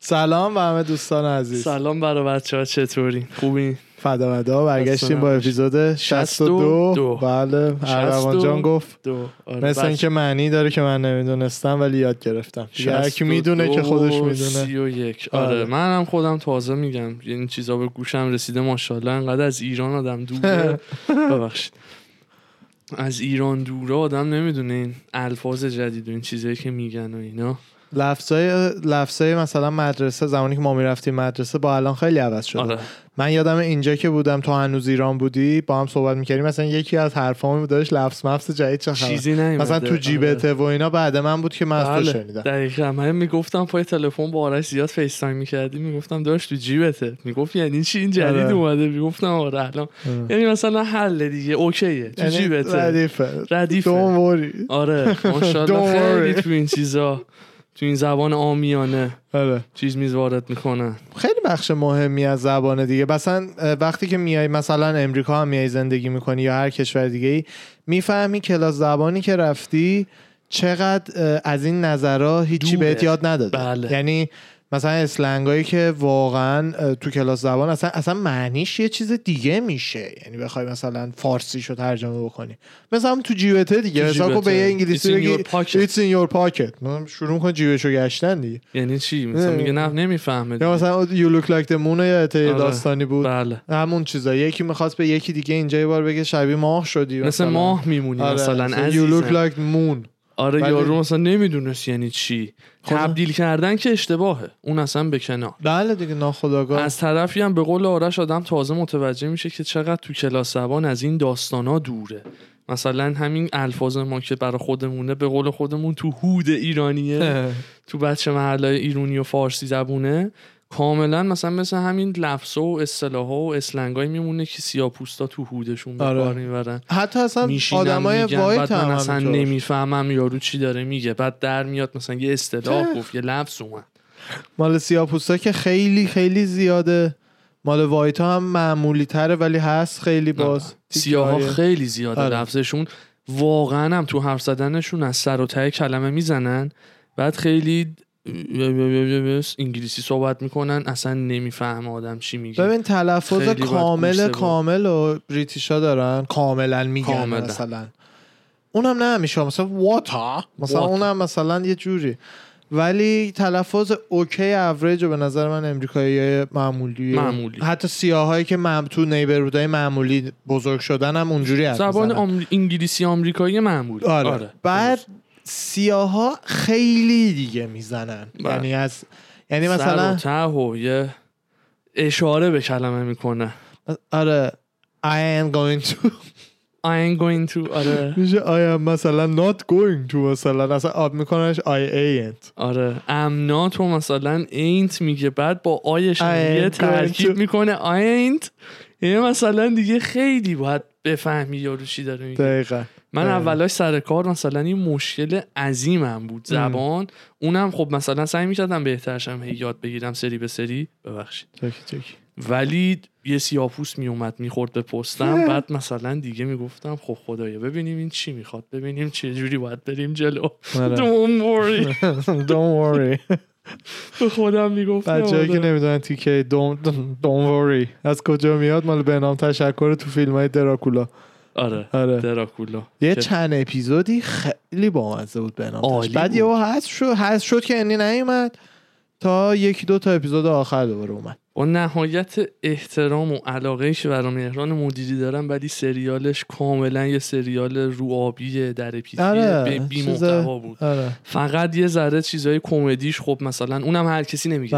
سلام به همه دوستان عزیز. سلام برای بچه ها چطوری؟ خوبی؟ فدا مدا برگشتیم با اپیزود 62 دو. بله اروان جان گفت. دو. آره مثل اینکه معنی داره که من نمی‌دونستم ولی یاد گرفتم. هر کی می‌دونه که خودش می‌دونه. آره. آره منم خودم تازه میگم. این چیزا به گوشم رسیده ماشاءالله انقدر از ایران آدم دوره. ببخشید. از ایران دوره آدم نمی‌دونه این الفاظ جدید و این چیزایی که میگن و اینا. لفظای لفظای مثلا مدرسه زمانی که ما می‌رفتیم مدرسه با الان خیلی عوض شده آره. من یادم اینجا که بودم تو هنوز ایران بودی با هم صحبت می‌کردیم مثلا یکی از حرفامون داش لفظ مفظ جدید چه چیزی مثلا تو جیبته و اینا بعد من بود که من از تو بله. شنیدم. دقیقا. من می‌گفتم پای تلفن با آرش زیاد FaceTime می‌کردی می‌گفتم داش تو جیبته. می‌گفت یعنی چی این جدید آره. اومده؟ می‌گفتم آره الان. یعنی مثلا حل دیگه. okay ه. تو یعنی جیبته. ردیفه. ردیفه. آره. ماشاءالله خیلی. تو این چیزا. تو این زبان آمیانه آره چیز میز وارد می‌کنن خیلی بخش مهمی از زبانه دیگه مثلا وقتی که میای مثلا امریکا هم میای زندگی می‌کنی یا هر کشور دیگه ای می‌فهمی کلاس زبانی که رفتی چقدر از این نظرها هیچی. بهت یاد نداده بله. یعنی مثلا اسلنگایی که واقعا تو کلاس زبان اصلا اصلا معنیش یه چیز دیگه میشه یعنی بخوای مثلا فارسیشو ترجمه بکنی مثلا تو جیبته دیگه تو مثلا جیبته. به یه انگلیسی It's in بگی your pocket. It's in your pocket مثلا شروع می‌کنه جیبشو گشتن دیگه یعنی چی مثلا. میگه نه نمی‌فهمه یا مثلا You look like the moon یا آره. داستانی بود بله همون چیزا یکی می‌خواست به یکی دیگه اینجا یه بار بگه شبیه ماه شدی مثل مثلا. ماه میمونی آره. مثلا You look like moon آره یارو مثلا نمی‌دونست یعنی چی خب. تبدیل کردن که اشتباهه. اون اصلا به کنار. بله دیگه ناخداگاه. از طرفی هم به قول آرش آدم تازه متوجه میشه که چقدر تو کلاس زبان از این داستانا دوره. مثلا همین الفاظ ما که برای خودمونه به قول خودمون تو هود ایرانیه تو بچه محلای ایرانی و فارسی زبونه. کاملا مثلا مثل همین لفظ و اصطلاح و اسلنگای میمونه که سیاپوستا تو هودشون به آره. کار می‌برن. حتی اصلا آدمای وایت هم اصلا. نمی‌فهمم یارو چی داره میگه. بعد در میاد مثلا یه اصطلاح گفت یه لفظ اومد. مال سیاپوستا که خیلی خیلی زیاده. مال وایت هم معمولی تره ولی هست خیلی باز. سیاه ها تیکه‌های- خیلی زیاده آره. لفظشون. واقعا هم تو حرف زدنشون از سر و ته کلمه می‌زنن. بعد خیلی انگلیسی صحبت می‌کنن اصلا نمی‌فهمه آدم چی میگه ببین تلفظ کامل. کامل و بریتیشا دارن کاملا میگن کاملا. مثلا اونم نه میشه مثلا واتا مثلا Water. اونم مثلا یه جوری ولی تلفظ اوکی اوریج به نظر من امریکایی معمولی معمولی. حتی سیاهایی که مم تو نیبرودای معمولی بزرگ شدن هم اونجوری حرف زبان. آمر... انگلیسی آمریکایی معمولی آره. بعد سیاها خیلی دیگه می‌زنن. بله. یعنی از یعنی مثلا ته و یه اشاره به کلمه می‌کنه. آره. I am going to I ain't going to آره. میشه I am مثلا not going to مثلا اصلا آب میکننش I ain't. آره. ام تو مثلا ain't میگه. بعد با آیش یه ترکیب. می‌کنه I ain't. یه مثلا دیگه خیلی باید بفهمی یارو چی داره میگه. دقیقا. من. اولاش سر کار مثلا این مشکل عظیمم بود زبان. اونم خب مثلا سعی می‌کردم بهترشم هی یاد بگیرم سری به سری. ببخشید. ولی یه سیاپوس میومد می‌خورد به پستم. بعد مثلا دیگه می‌گفتم خب خدایا ببینیم این چی می‌خواد ببینیم چه جوری باید بریم جلو. آره. Don't worry. Don't worry. به خودم می‌گفتم بچه‌ای که آره. نمی‌دونن تیکه don't, don't worry. از کجا میاد؟ مال بنام تشکر تو فیلم های دراکولا. آره آره. دراکولا. یه که- چند اپیزودی خیلی بامزه بود عالی بعد. یهو حذف شد حذف شد که یعنی نیومد تا یکی دو تا اپیزود آخر دوباره اومد. با نهایت احترام و علاقه که برای مهران مدیری دارم ولی سریالش کاملا یه سریال رو آبی در پیتی آره بی محتوا بود. آره. فقط یه ذره چیزای کمدیش خب مثلا اونم هر کسی نمیگه.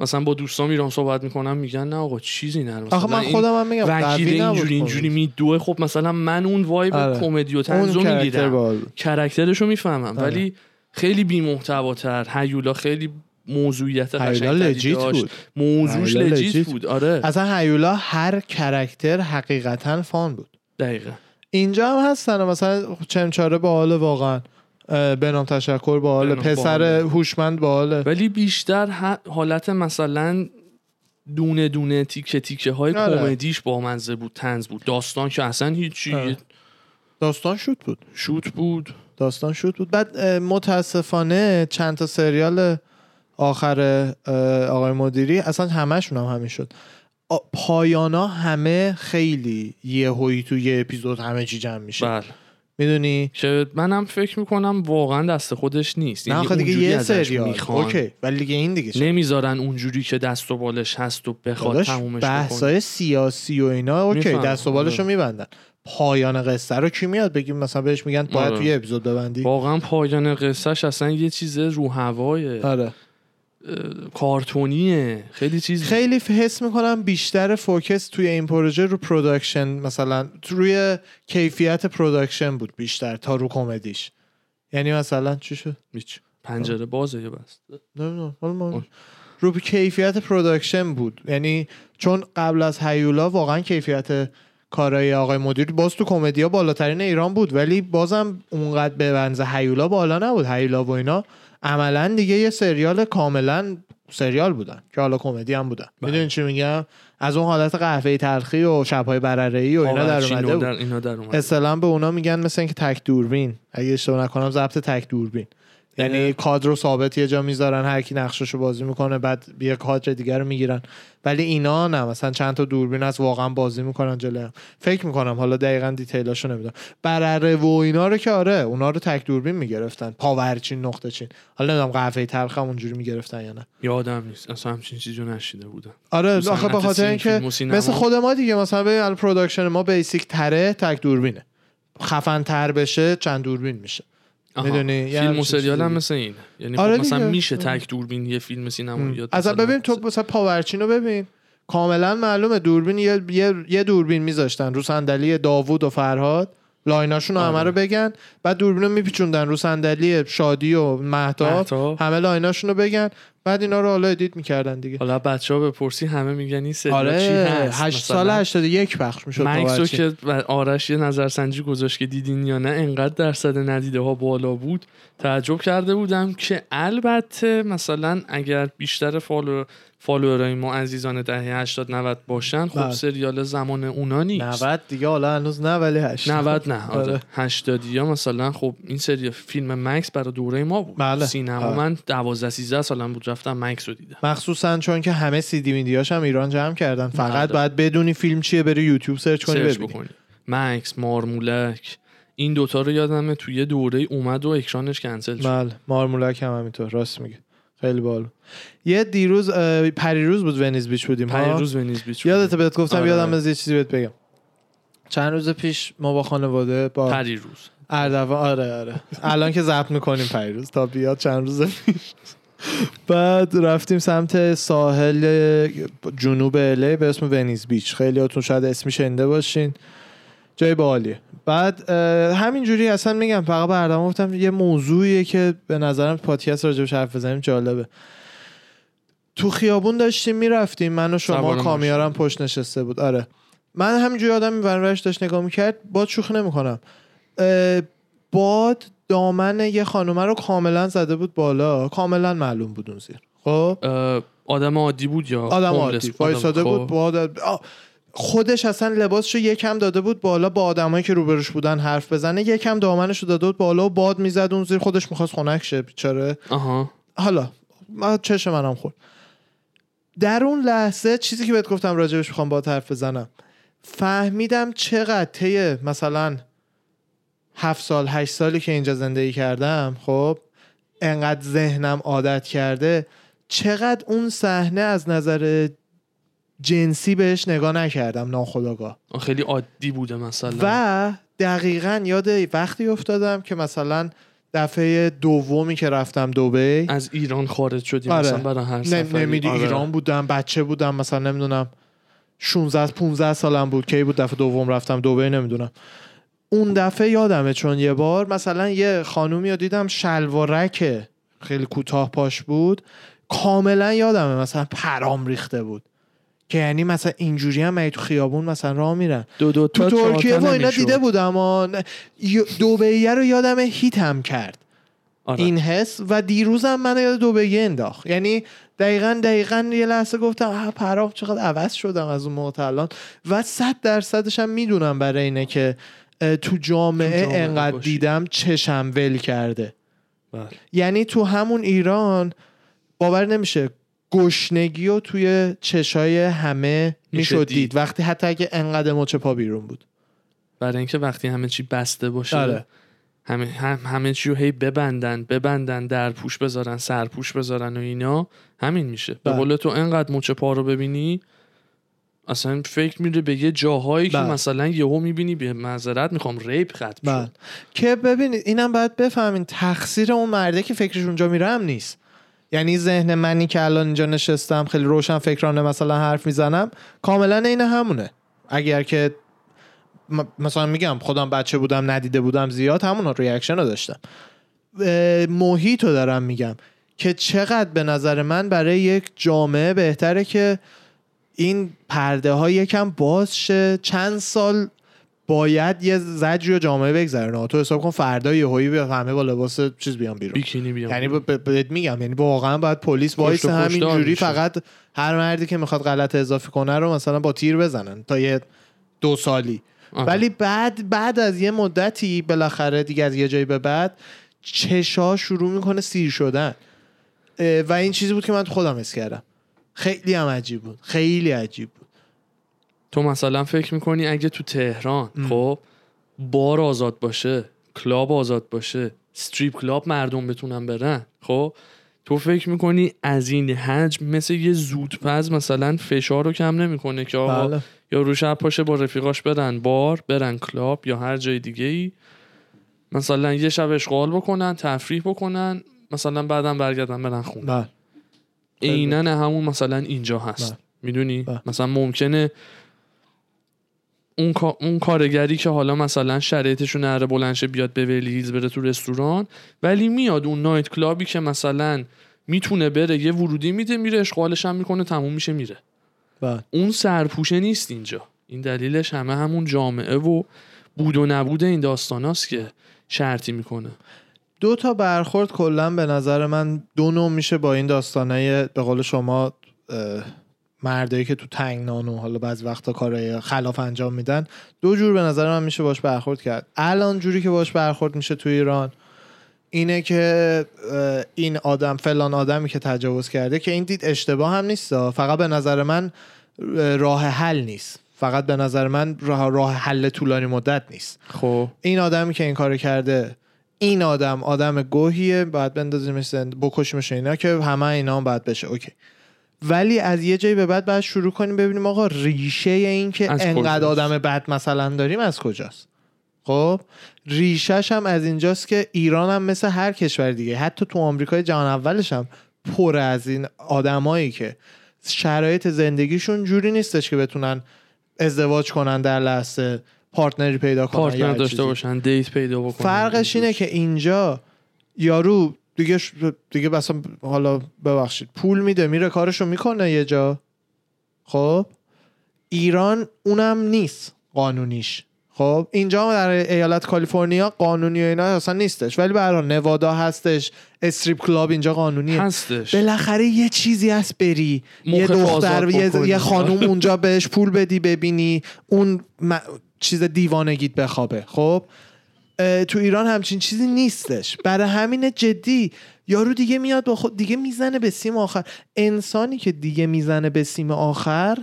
مثلا با دوستان ایران صحبت می‌کنم میگن نه آقا چیزی نه. مثلا آخه من خودم هم میگم وکیل اینجوری اینجوری. میدوه. خب مثلا من اون vibe آره. کمدی و تنزو می‌گیرم باحال بود. character ش رو می‌فهمم. آره. ولی خیلی بی محتواتر هیولا خیلی موضوعیت هیولا legit داشت. بود. موضوعش legit بود. آره. اصلا هیولا هر character حقیقتا fun بود. دقیقا. اینجا هم هستن مثلا چمچاره باحال واقعا. اه، بنام تشکر باحال بنام پسر. هوشمند باحاله ولی بیشتر حالت مثلا دونه دونه تیکه تیکه های آره. کمدیش با منزه بود تنز بود. داستان که اصلا هیچی آره. داستان شد بود. شوت بود. داستان شد بود. بعد متاسفانه چند تا سریال آخر آقای مدیری اصلا همشون هم همین شد. پایانا همه خیلی یه هوی تو یه اپیزود همه چی جمع میشه. بله. می‌دونی؟ که منم فکر می‌کنم واقعا دست خودش نیست. نه یعنی آخه دیگه یه می‌خوان. okay ولی دیگه این دیگه چه؟ نمی‌ذارن اونجوری که دست و بالش هست و بخواد تمومش بحثای سیاسی و اینا okay. دست و بالشو میبندن. پایان قصه رو کی میاد بگیم؟ مثلا بهش میگن باید آره. توی اپیزود ببندی. واقعا پایان قصهش اصلا یه چیز رو هوای آره. کارتونیه خیلی چیز خیلی حس می‌کنم بیشتر focus توی این پروژه رو production مثلا روی کیفیت production بود بیشتر تا رو کمدیش یعنی مثلا چی شد؟ هیچ. پنجره بازه یه بس؟ نمی‌دونم. رو کیفیت production بود. یعنی چون قبل از هیولا واقعا کیفیت کارای آقای مدیری باز تو کمدیا بالاترین ایران بود ولی بازم اونقدر به اندازه هیولا بالا نبود. هیولا و اینا عملا دیگه یه سریال کاملا سریال بودن که حالا کمدی هم بودن. بله. می‌دونی چی میگم؟ از اون حالت قهوه تلخی و شبهای برره و اینا در اومده بود. در اینا در اومده اصطلاحا به اونا میگن مثل اینکه تک دوربین. اگه اشتباه نکنم ضبط تک دوربین. یعنی اه. کادر رو ثابت یه جا می‌ذارن هر کی نقششو بازی می‌کنه بعد یه کادر دیگر رو می‌گیرن. ولی اینا نه مثلا چند تا دوربین از واقعا بازی می‌کنن جلوی فکر می‌کنم حالا دقیقا دیتیلاشو نمی‌دونم. برره و اینا رو که آره اونا رو تک دوربین می‌گرفتن. پاورچین نقطه چین حالا نمی‌دونم قهوه تلخ هم اونجوری می‌گرفتن یا نه. یادم نیست. اصلا همچین چیزی نشنیده بودم. آره آخه به خاطر اینکه. مثل خود ما دیگه مثلا ببین production ما basic تره تک دوربینه. خفن تر بشه چند دوربین میشه. می‌دونی؟ یه فیلم و سریال هم. مثل اینه یعنی آره خب مثلا دیگه. میشه تک دوربین یه فیلم سینما یا اصلا مثلا- ببین تو مثلا پاورچین رو ببین کاملا معلومه دوربین یه, یه, یه دوربین میذاشتن رو صندلی داوود و فرهاد line اشون رو همه آره. رو بگن بعد دوربین رو میپیچوندن رو صندلی شادی و مهتاب مهتاب. همه line اشون رو بگن بعد اینا رو حالا edit می‌کردن دیگه حالا بچه ها بپرسی همه میگن این سریال آره چی هست هشت مثلا سال 81 پخش می‌شد مکس رو که آرش یه نظرسنجی گذاشت که دیدین یا نه انقدر درصد ندیده ها بالا بود تعجب کرده بودم که البته مثلا اگر بیشتر follow follower ای ما عزیزان دهه 80 90 باشن خب بله. سریال زمان اونا نیست 90 دیگه حالا هنوز نه ولی 8 90 نه آره آره. 80 یا مثلا خب این سری فیلم مکس برای دوره ما بود بله. سینما آره. من 12 13 سالم بود رفتم مکس رو دیدم. مخصوصا چون که همه سی دی میدیاش هم ایران جمع کردن. فقط بله. باید بدونی فیلم چیه بری YouTube search کنی search بکنی. مکس مارمولک. این دوتا رو یادمه توی یه دوره اومد و اکرانش کنسل شد. بله مارمولک هم همینطور. راست میگه خیلی بالا یه دیروز پریروز بود Venice Beach بودیم ها؟ پنج روز Venice Beach یادت بهت گفتم آره. یادم از یه چیزی بهت بگم. چند روز پیش ما با خانواده با پری روز اردوان آره آره. الان که ضبط می‌کنیم پریروز تا بیاد چند روز پیش. بعد رفتیم سمت ساحل جنوب الی به اسم ونیز بیچ خیلی هاتون شاید اسمی شنیده باشین. جای بالیه بعد اه، همینجوری اصلا میگم فقط اردوان گفتم یه موضوعیه که به نظرم پادکست راجبش حرف بزنیم جالبه. تو خیابون داشتیم می‌رفتیم. من و شما کامیارم پشت نشسته بود. آره. من همینجوری آدم میبرمش داشت نگاه می‌کرد باد شوخی نمی‌کنم. باد دامن یه خانومه رو کاملا زده بود بالا. کاملا معلوم بود اون زیر. خب؟ آدم عادی بود یا آدم هوملس عادی. وایساده خب. بود باد آه، خودش اصلا لباسشو یکم داده بود بالا با آدمایی که روبروش بودن حرف بزنه یکم دامنشو داده بود بالا و باد می‌زد اون زیر. خودش می‌خواست خنک شه بیچاره. آها. حالا من چش منم خورد. در اون لحظه چیزی که بهت گفتم راجبش می‌خوام با حرف بزنم. فهمیدم چقدر طی مثلا هفت سال هشت سالی که اینجا زندگی کردم خب انقدر ذهنم عادت کرده چقدر اون صحنه از نظر جنسی بهش نگاه نکردم ناخداگاه آه، خیلی عادی بوده مثلا. و دقیقا یاد وقتی افتادم که مثلا دفعه دومی که رفتم دوبی از ایران خارج شدیم آره. مثلا برای هر سفری. نمیدی آره. ایران بودم بچه بودم مثلا نمی‌دونم 16 15 سالم بود. کی بود دفعه دوم رفتم دوبه نمی‌دونم. اون دفعه یادمه چون یه بار مثلا یه خانومی رو دیدم شلوارک خیلی کوتاه پاش بود. کاملا یادمه مثلا پرام ریخته بود. که یعنی مثلا اینجوری هم تو خیابون مثلا راه میرن. دو دو تو تا چهار ترکیه و اینا. دیده بودم اما دوبهیه رو یادمه هیت هم کرد. آره. این حس و دیروزم من یاد دوبهیه انداخت. یعنی دقیقا دقیقا یه لحظه گفتم آه پرام چقدر عوض شدم از اون موقع و صد درصدش هم می‌دونم برای اینه که تو جامعه, تو جامعه انقدر باشی. دیدم چشم ول کرده بله. یعنی تو همون ایران باور نمیشه گشنگی رو توی چشای همه می‌شد دید. دید وقتی حتی اگه انقدر مچ پا بیرون بود برای اینکه وقتی همه چی بسته باشه آره. همه هم همه چی رو هی ببندن ببندن در پوش بذارن سرپوش بذارن و اینا همین میشه به بله. قول تو انقدر مچ پا رو ببینی اصلا فکر میره به یه جاهایی که بله. مثلا یهو می‌بینی به معذرت می‌خوام rape ختم بله. شد که ببینید اینم باید بفهمین تقصیر اون مرده که فکرش اونجا میره هم نیست. یعنی ذهن منی که الان اینجا نشستم خیلی روشن فکرانه مثلا حرف می‌زنم کاملا این همونه. اگر که م- مثلا میگم خودم بچه بودم ندیده بودم زیاد همون reaction رو داشتم. محیط رو دارم میگم که چقدر به نظر من برای یک جامعه بهتره که این پرده ها یکم باز شه چند سال باید یه زجری و جامعه بگذرونه. تو حساب کن فردا یهویی به همه با لباس چیز بیان بیرون. بیکینی بیام یعنی بهت میگم یعنی واقعا باید پلیس وایسه همینجوری. فقط هر مردی که می‌خواد غلط اضافه کنه رو مثلا با تیر بزنن تا یه دو سالی. آره. ولی بعد بعد از یه مدتی بالاخره دیگه از یه جایی به بعد چشا شروع می‌کنه سیر شدن. و این چیزی بود که من خودم حس کردم. خیلی هم عجیب بود. خیلی عجیب بود. تو مثلا فکر می‌کنی اگه تو تهران خب بار آزاد باشه club آزاد باشه strip club مردم بتونن برن خب تو فکر می‌کنی از این حجم مثل یه زودپز مثلا فشار رو کم نمی‌کنه که آقا بله. یارو شب پاشه با رفیقاش برن بار برن club یا هر جای دیگه ای مثلا یه شب اشغال بکنن تفریح بکنن مثلا بعدم برگردن برن خونه. بله. عینا همون مثلا اینجا هست. بله. می‌دونی؟ بله. مثلا ممکنه اون کا- اون کارگری که حالا مثلا شرایطشون نره بلنشه بیاد به ولیز بره تو رستوران ولی میاد اون نایت کلابی که مثلا می‌تونه بره یه ورودی میده میره اشغالش هم می‌کنه تموم میشه میره. بله. اون سرپوشه نیست اینجا. این دلیلش همه همون جامعه و بود و نبود این داستاناست که شرطی می‌کنه. دو تا برخورد کلا به نظر من دو نوع میشه با این داستانه به قول شما مردایی که تو تنگنان و حالا بعضی وقتا کارهای خلاف انجام میدن دو جور به نظر من میشه باش برخورد کرد. الان جوری که باش برخورد میشه تو ایران اینه که این آدم فلان آدمی که تجاوز کرده که این دید اشتباه هم نیست فقط به نظر من اه، راه حل نیست. فقط به نظر من راه, راه حل طولانی مدت نیست. خب. این آدمی که این کار کرده این آدم آدم گوهیه باید بندازیمش زند بکشیمش اینا که همه اینا هم باید بشه. اوکی. ولی از یه جایی به بعد باید شروع کنیم ببینیم آقا ریشه این که انقدر؟ آدم بد مثلا داریم از کجاست؟ خب؟ ریشش هم از اینجاست که ایران هم مثل هر کشور دیگه. حتی تو آمریکای جهان اولش هم پر از این آدمایی که شرایط زندگیشون جوری نیستش که بتونن ازدواج کنن در لحظه. partner ی پیدا کنن partner داشته. باشن date پیدا بکنن فرقش اینه که اینجا یارو دیگه دیگه مثلا حالا ببخشید پول میده میره کارشو می‌کنه یه جا. خب؟ ایران اونم نیست قانونیش. خب؟ اینجا در ایالت کالیفرنیا قانونی و اینا اصلا نیستش. ولی برای نوادا هستش استریپ کلاب اینجا قانونیه. هستش. بالاخره یه چیزی هست بری. یه دختر یه. یه خانوم اونجا بهش پول بدی ببینی. اون م- چیز دیوانگیت بخوابه خب؟ تو ایران همچین چیزی نیستش. برای همین جدی یارو دیگه میاد با خود دیگه می‌زنه به سیم آخر. انسانی که دیگه می‌زنه به سیم آخر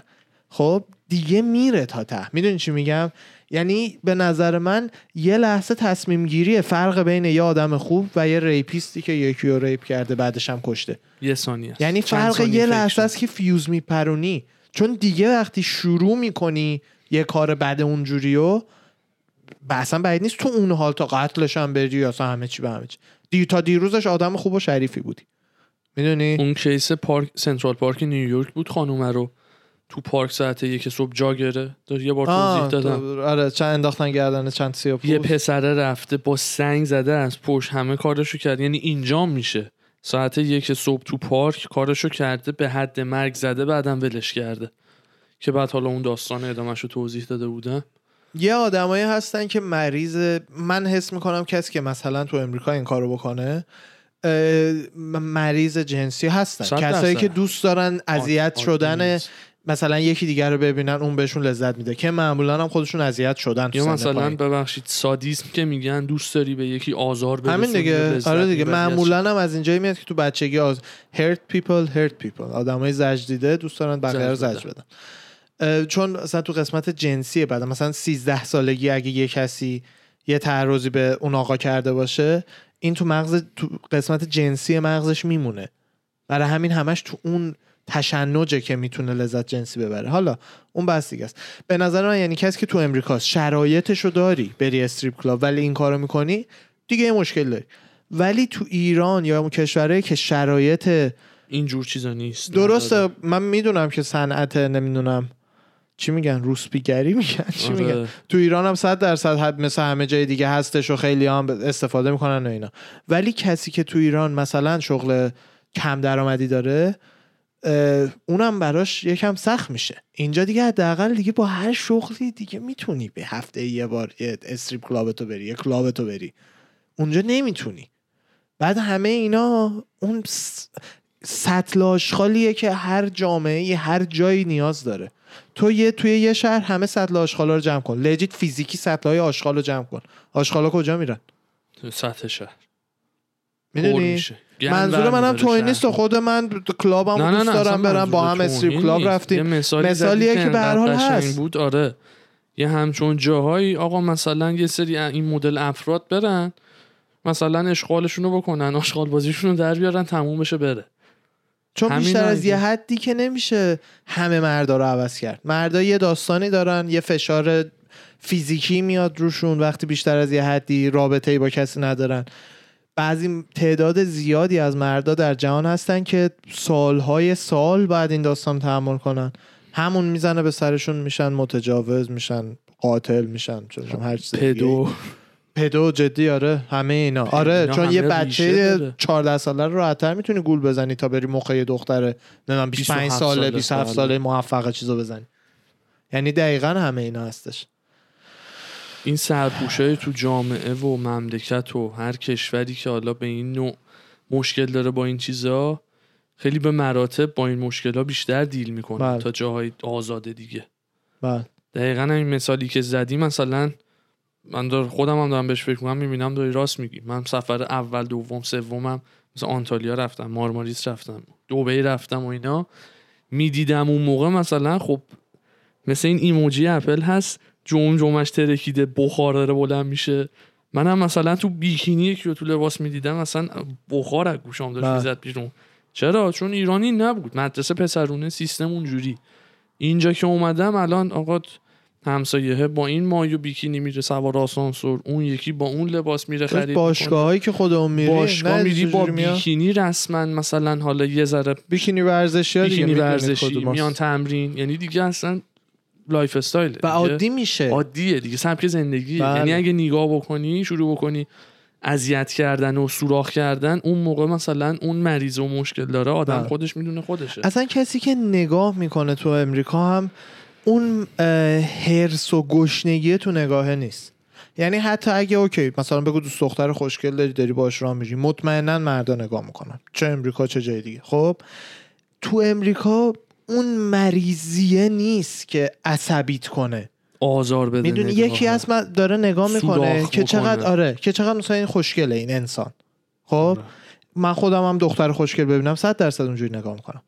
خب دیگه میره تا ته. می‌دونی چی میگم؟ یعنی به نظر من یه لحظه تصمیم گیریه فرق بین یه آدم خوب و یه rapist ی که یکی رو rape کرده بعدش هم کشته. یه ثانیه. یعنی فرق یه لحظه. است که فیوز میپرونی. چون دیگه وقتی شروع می‌کنی یه کار بد اونجوریو اصلا بعید نیست تو اون حال تا قتلش هم بری یا اصلا همه چی به همه چی. دی تا دیروزش آدم خوب و شریفی بودی. می‌دونی؟ اون case پارک Central Park نیویورک بود خانومه رو. تو پارک ساعت یک صبح jogger ه دار یه بار توضیح دادم. آره چند انداختن گردن چند سیاه یه پسره رفته با سنگ زده از پشت همه کارشو کرد. یعنی اینجام میشه. ساعت یک صبح تو پارک کارشو کرده به حد مرگ زده بعدم ولش کرده. که بعد حالا اون داستان ادامهش رو توضیح داده بودن؟ یه آدمایی هستن که مریض من حس می‌کنم کسی که مثلا تو امریکا این کارو بکنه مریض جنسی هستن. کسایی. که دوست دارن اذیت شدن. مثلا یکی دیگر رو ببینن اون بهشون لذت میده که معمولا هم خودشون اذیت شدن یا مثلا. ببخشید سادیسم که میگن دوست داری به یکی آزار برسونی همین دیگه. آره دیگه. معمولا هم از اینجایی میاد که تو بچگی آز hurt people hurt people. آدمای زجر دیده دوست دارن بقیه رو زجر بدن. چون مثلا تو قسمت جنسی بعد مثلا 13 سالگی اگه یه کسی یه تعرضی به اون آقا کرده باشه این تو مغز تو قسمت جنسی مغزش میمونه. برای همین همش تو اون تشنجه که می‌تونه لذت جنسی ببره. حالا اون بس دیگه است. به نظر من یعنی کسی که تو امریکاست شرایطش رو داری بری استریپ کلاب ولی این کارو می‌کنی دیگه یه مشکل داری. ولی تو ایران یا اون کشورهایی که شرایط اینجور چیزا نیست درسته من می‌دونم که صنعت نمی‌دونم چی میگن؟ روسپیگری میگن؟ چی آره. میگن؟ تو ایران هم صد درصد حد مثل همه جای دیگه هستش و خیلی هم استفاده می‌کنن و اینا. ولی کسی که تو ایران مثلا شغل کم درآمدی داره اونم براش یکم سخت میشه. اینجا دیگه حداقل دیگه با هر شغلی دیگه می‌تونی به هفته یه بار یه استریپ کلابتو بری یه کلابتو بری. اونجا نمی‌تونی. بعد همه اینا اون س- سطل آشغالیه که هر جامعه هر جایی نیاز داره. تو یه توی یه شهر همه سطل آشغالا رو جمع کن. legit فیزیکی سطل های آشغال رو جمع کن. آشغالا کجا میرن؟ تو سطح شهر. می‌دونی؟ منظور منم شهر. نیست و خود من club م نه نه دوست نه دارم برم با هم strip club. رفتیم. یه مثالی مثالیه که به هر حال هست. بود. آره. یه همچون جاهایی آقا مثلا یه سری این مدل افراد برن مثلا اشغالشون رو بکنن آشغال بازیشون رو در بیارن تموم بشه بره. چون بیشتر از. یه حدی که نمیشه همه مردا رو عوض کرد مردا یه داستانی دارن یه فشار فیزیکی میاد روشون وقتی بیشتر از یه حدی رابطه ای با کسی ندارن بعضی تعداد زیادی از مردا در جهان هستن که سالهای سال بعد این داستان تحمل کنن همون می‌زنه به سرشون میشن متجاوز میشن قاتل میشن چون هر چیز. پدو پدو جدی آره همه اینا آره اینا چون یه بچه ریشه داره. 14 ساله رو راحت‌تر می‌تونی گول بزنی تا بری مخه یه دختره نمی‌دونم 25 27 ساله ساله 27 ساله. ساله موفق چیزو بزنی یعنی دقیقا همه اینا هستش این سرپوشای تو جامعه و مملکت و هر کشوری که حالا به این نوع مشکل داره با این چیزا خیلی به مراتب با این مشکل ها بیشتر دیل می‌کنه بله. تا جاهای آزاده دیگه بله دقیقا این مثالی که زدی مثلا من دار خودم هم دارم بهش فکر می‌کنم می‌بینم داری راست میگی. من سفر اول دوم سومم مثلا آنتالیا رفتم مارماریس رفتم دوبی رفتم و اینا. می‌دیدم اون موقع مثلا خب مثل این ایموجی اپل هست جوم جومش ترکیده بخار داره بلند میشه. منم مثلا تو بیکینی یکی رو تو لباس می‌دیدم مثلا بخار از گوشام داشت بله. می‌زد بیرون. چرا؟ چون ایرانی نبود. مدرسه پسرونه سیستم اونجوری. اینجا که اومدم الان آقا همسایه با این مایو بیکینی میره سوار آسانسور اون یکی با اون لباس میره خرید باشگاه هایی که خودمون میری باشگاه میری با؟ بیکینی رسما مثلا حالا یه ذره بیکینی ورزشی بیکینی ورزشی. میان تمرین یعنی دیگه اصلا lifestyle و عادی میشه عادیه دیگه سبک زندگی بله. یعنی اگه نگاه بکنی شروع بکنی اذیت کردن و سوراخ کردن اون موقع مثلا اون مریض و مشکل داره آدم بله. خودش می‌دونه خودشه اصلا کسی که نگاه می‌کنه تو امریکا هم اون حرص و گشنگی تو نگاهه نیست. یعنی حتی اگه اوکی مثلا بگو دوست دختر خوشگل داری داری باش راه میری مطمئنا مردا نگاه می‌کنن. چه امریکا چه جای دیگه. خب؟ تو امریکا اون مریضیه نیست که عصبیت کنه. آزار بده می‌دونی. یکی از من داره نگاه می‌کنه که چقدر. آره که چقدر مثلا این خوشگله این انسان. خب؟ آره. من خودم هم دختر خوشگل ببینم صد درصد اونجوری نگاه می‌کنم.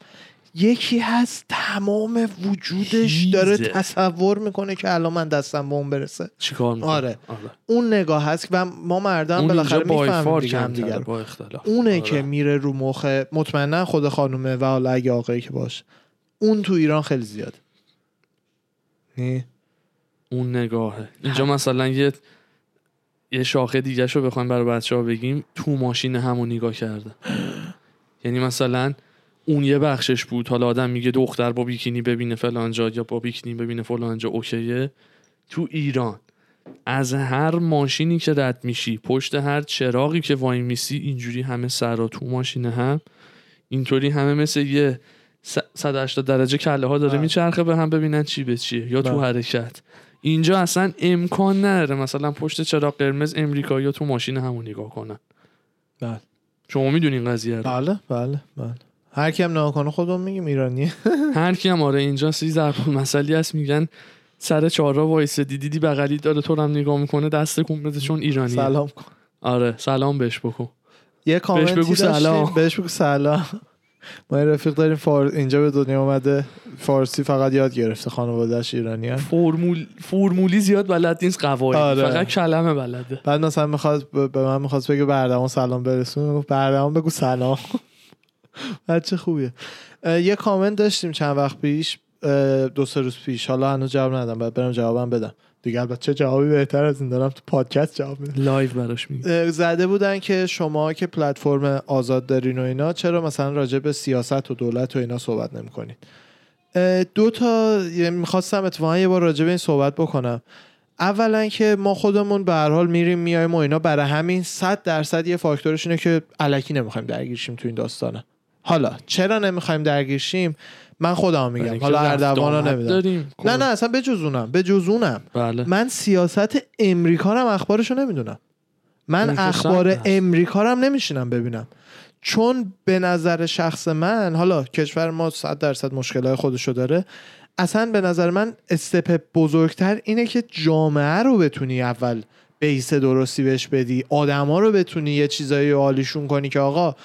یکی هست تمام وجودش. داره تصور می‌کنه که الان من دستم به اون برسه چیکار می‌کنه آره. اون نگاه هست و ما مردم بالاخره می‌فهمیم دیگه هم رو. با اختلاف اونه آره. که میره رو مخ مطمئنا خود خانومه و حالا اگه آقایی که باشه اون تو ایران خیلی زیاده نی؟ اون نگاهه اینجا مثلا یه یه شاخه دیگه رو بخوایم برای بچه ها بگیم تو ماشین همون نگاه کرده یعنی مثلا اون یه بخشش بود. حالا آدم میگه دختر با بیکینی ببینه فلانجا یا با بیکینی ببینه فلانجا اوکیه. تو ایران از هر ماشینی که رد میشی پشت هر چراغی که وای میسی اینجوری همه سرا تو ماشین هم. اینطوری همه مثل یه س- 180 درجه کله ها داره بله. میچرخه به هم ببینن چی به چیه یا تو بله. حرکت. اینجا اصلا امکان نداره. مثلا پشت چراغ قرمز امریکایی تو ماشین همون نگاه کنن. بله. شما می‌دونین قضیه رو. بله بله بله. هر کی هم نگاه کنه خودمون میگیم ایرانی هر کی هم آره اینجا سی ضرب مسئله هست میگن سر چهارراه وایسه دیدی بغلی داره تو هم نگاه می‌کنه دست کن چون ایرانی سلام کن آره سلام بهش بکن یه کامنتی بگو داشتیم. سلام. بهش بگو سلام ما یه رفیق داریم فار... اینجا به دنیا اومده فارسی فقط یاد گرفته خانوادهش ایرانی هم. فرمول فرمولی زیاد بلد نیست قواعد آره. فقط کلمه بلده بعد مثلا می‌خواد ب- به من می‌خواست بگه بردمان سلام برسون بردمان بگو سلام بچه خوبیه. یه کامنت داشتیم چند وقت پیش دو سه روز پیش. حالا هنوز جواب ندادم بعد برم جوابم بدم. دیگه البته چه جوابی بهتر از این دارم تو پادکست جواب میدم. live براش میگه اه، زده بودن که شما که پلتفرم آزاد دارین و اینا چرا مثلا راجع به سیاست و دولت و اینا صحبت نمی‌کنید دو تا یه- می‌خواستم اتفاقا یه بار راجع به این صحبت بکنم. اولا که ما خودمون به هر حال میریم میایم و اینا برای همین 100 درصد یه فاکتورش اینه که الکی نمی‌خوایم درگیرشیم تو این داستانه. حالا چرا نمی‌خوایم درگیرشیم من خودم میگم. حالا اردوان آمد نمی‌دونم. داریم. نه نه اصلا به جز اونم. به جز اونم. بله. من سیاست امریکا رو هم اخبارشو نمی‌دونم. من اخبار. امریکا رو هم نمیشینم ببینم. چون به نظر شخص من حالا کشور ما صد درصد مشکلات خودشو داره. اصلا به نظر من استپ بزرگتر اینه که جامعه رو بتونی اول بیس درستی بهش بدی آدما رو بتونی یه چیزایی رو حالیشون کنی که آقا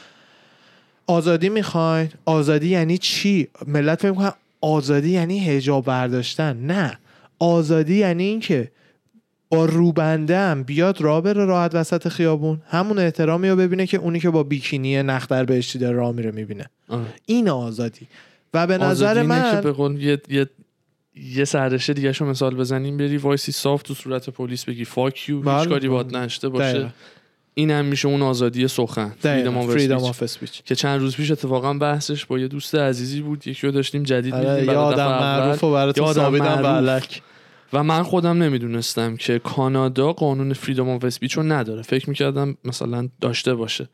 آزادی می‌خواین آزادی یعنی چی؟ ملت فکر می‌کنن آزادی یعنی هجاب برداشتن. نه. آزادی یعنی اینکه با روبندم بیاد راه بره راحت وسط خیابون. همون احترامی رو ببینه که اونی که با بیکینی نختر بهشتی داره راه میره می‌بینه. آره. این آزادی. و به نظر که من به قول یه یه یه سررشته دیگه شو مثال بزنیم بری وایسی صاف تو صورت پلیس بگی فاک یو هیچ بله. کاری باد نشته باشه. دقیقاً. این هم میشه اون آزادی سخن. فریدم freedom آف speech. که چند روز پیش اتفاقا بحثش با یه دوست عزیزی بود یکی رو داشتیم جدید آره، اول. معروف و براتون ثابتم. و من خودم نمی‌دونستم که کانادا قانون freedom of speech رو نداره فکر می‌کردم مثلا داشته باشه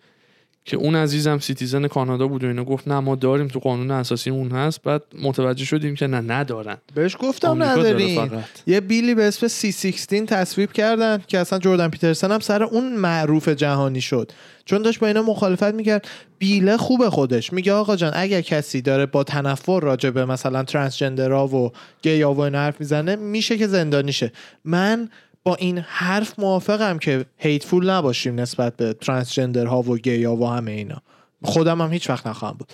که اون عزیزم citizen کانادا بود و اینو گفت نه ما داریم تو قانون اساسی اون هست. بعد متوجه شدیم که نه ندارن. بهش گفتم نداریم. یه bill ی به اسم C16 تصویب کردن که اصلا جردن پیترسن هم سر اون معروف جهانی شد. چون داشت با اینا مخالفت می‌کرد. بیله خوبه خودش. میگه آقا جان اگر کسی داره با تنفر راجع به مثلا ترنسجندرها و گیا و اینا حرف می‌زنه میشه که زندانی شه من با این حرف موافقم که هیتفول نباشیم نسبت به ترنسجندرها و گیا و همه اینا. خودم هم هیچ وقت نخواهم بود.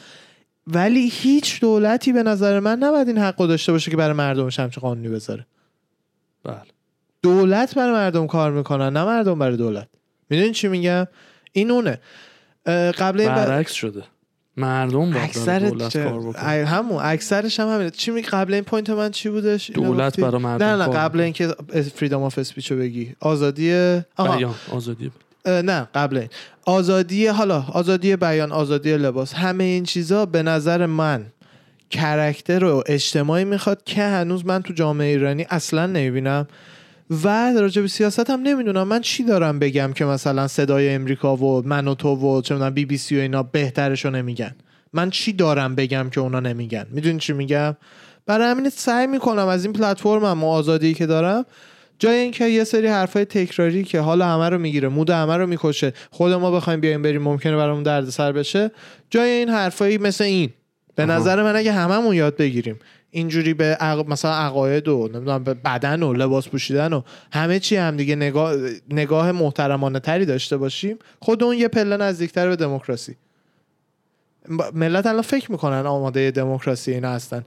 ولی هیچ دولتی به نظر من نباید این حق داشته باشه که برای مردمش همچه قانونی بذاره. بله. دولت برای مردم کار می‌کنن نه مردم برای دولت. می‌دونی چی میگم؟ این اونه. قبل این برعکس شده. مردم باید اکثر دولت کار بکنه همون اکثرش هم همینه. چی می قبل این point من چی بودش؟ دولت؟ برای مردم نه نه قبل. اینکه freedom of speech رو بگی. آزادی آها. بیان آزادی نه قبل این. آزادی حالا آزادی بیان آزادی لباس همه این چیزا به نظر من character و اجتماعی می‌خواد که هنوز من تو جامعه ایرانی اصلا نمی‌بینم. و راجع به سیاست هم نمی‌دونم. من چی دارم بگم که مثلا صدای امریکا و من و تو و چه می‌دونم بی بی سی و اینا بهترشو نمیگن؟ من چی دارم بگم که اونا نمیگن؟ می‌دونی چی میگم؟ برای همین سعی می‌کنم از این پلتفرمم و آزادی که دارم جای اینکه یه سری حرفای تکراری که حالا همه رو می‌گیره مود همه رو می‌کشه خود ما بخوایم بیایم بریم ممکنه برامون دردسر بشه. جای این حرفایی مثل این. به. نظر من اگه هممون یاد بگیریم اینجوری به عق... مثلا عقاید و نمی‌دونم به بدن و لباس پوشیدن و همه چی هم دیگه نگاه نگاه محترمانه تری داشته باشیم خود اون یه پله نزدیکتر به دموکراسی ملت الان فکر می‌کنن آماده دموکراسی اینا هستن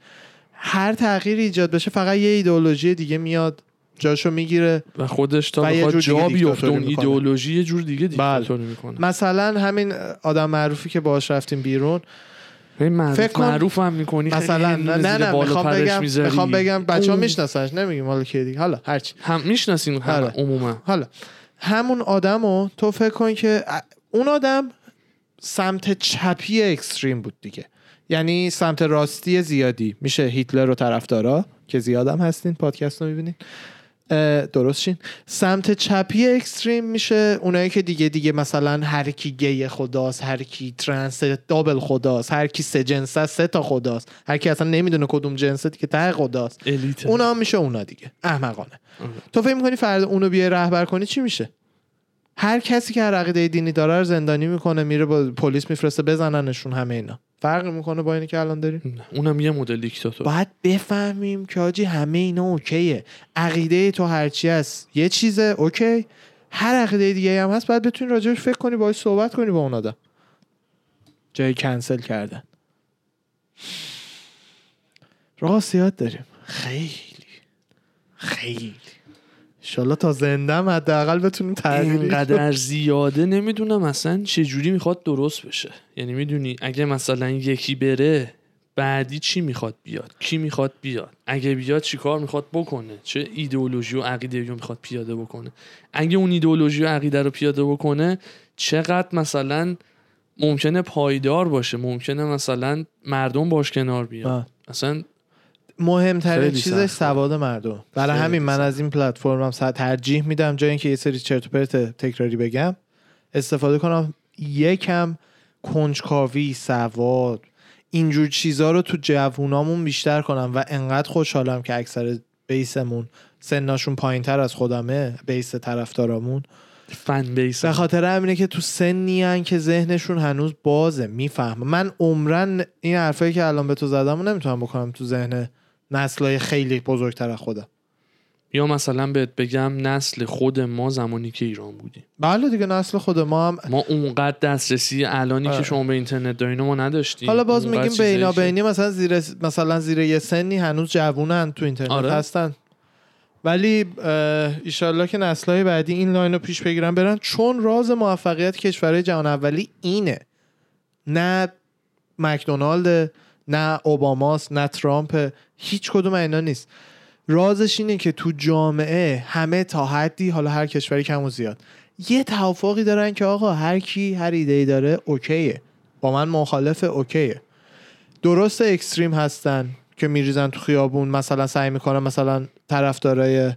هر تغییری ایجاد بشه فقط یه ایدئولوژی دیگه میاد جاشو می‌گیره و خودش تا بخواد جا بیفته اون. ایدئولوژی یه جور دیگه بله. دیکتاتوری می‌کنه مثلا همین آدم معروفی که باهاش رفتیم بیرون معروف فکر معروف هم می‌کنی مثلا نه نه, می‌خوام بگم می‌خوام بگم بچه ها میشناسنش نمیگیم حالا که دیگه. حالا هرچی هم می‌شناسین آره. عموما. حالا همون آدم رو تو فکر کن که اون آدم سمت چپی extreme بود دیگه. یعنی سمت راستی زیادی. میشه هیتلر رو طرفدارا؟ که زیادم هستین پادکست رو می‌بینین. درست شین. سمت چپی extreme میشه اونایی که دیگه دیگه مثلا هر کی گی خداست هر کی trans double خداست هر کی سه جنسه سه تا خداست. هر کی اصلا نمی‌دونه کدوم جنسه که ته خداست. elite. اونا هم میشه اونا دیگه. احمقانه. آره. تو فکر می‌کنی فرد اونو بیای رهبر کنی چی میشه؟ هر کسی که هر عقیده دینی داره رو زندانی می‌کنه میره با پلیس میفرسته بزننشون همه اینا. فرق می‌کنه با اینی که الان داریم؟ اونم یه مدل دیکتاتور. باید بفهمیم که آجی همه اینا اوکیه. عقیده تو هرچی هست. یه چیزه اوکی. هر عقیده دیگه هم هست باید بتونی راجعش فکر کنی باید صحبت کنی با اون آدم. جای کنسل کردن. راستیات داریم. خیلی. خیلی. انشالله تا زندم حداقل بتونیم تغییر اینقدر زیاده نمی‌دونم اصلا چه جوری می‌خواد درست بشه. یعنی می‌دونی اگه مثلا یکی بره بعدی چی می‌خواد بیاد؟ کی می‌خواد بیاد؟ اگه بیاد چی کار می‌خواد بکنه؟ چه ایدئولوژی و عقیده رو می‌خواد پیاده بکنه؟ اگه اون ایدئولوژی و عقیده رو پیاده بکنه چقدر مثلا ممکنه پایدار باشه؟ ممکنه مثلا مردم باش کنار بیان. آه. اصلا مهمترین چیزش. سواد مردم. برای همین من. از این پلتفرمم ساعت ترجیح میدم جای اینکه یه سری چرت و پرت تکراری بگم استفاده کنم. یکم کنجکاوی سواد. اینجور چیزا رو تو جوونامون بیشتر کنم و انقدر خوشحالم که اکثر بیسمون سناشون پایین تر از خودمه بیس طرفدارامون. فن بیس به خاطر همینه که تو سنی هن که ذهنشون هنوز بازه میفهم من عمرن این حرفایی که الان به تو زدم رو نمی‌تونم بکنم تو ذهن نسلای خیلی بزرگتر از خودم. یا مثلا بهت بگم نسل خود ما زمانی که ایران بودیم. بله دیگه نسل خود ما هم ما اونقدر دسترسی الانی آره. که شما به اینترنت دارین ما نداشتیم. حالا باز میگیم بینا بینی مثلا زیر مثلا زیر یه سنی هنوز جوونن تو اینترنت آره. هستن. ولی ایشالله که نسلهای بعدی این لاین رو پیش بگیرن برن چون راز موفقیت کشورهای جهان اولی اینه. نه مکدونالد نه اوباماست نه ترامپ. هیچ کدوم اینا نیست. رازش اینه که تو جامعه همه تا حدی حالا هر کشوری کم و زیاد یه توافقی دارن که آقا هر کی هر ایده ای داره okay ه. با من مخالف okay ه. درست extreme هستن که میریزن تو خیابون مثلا سعی می‌کنن مثلا طرفدارای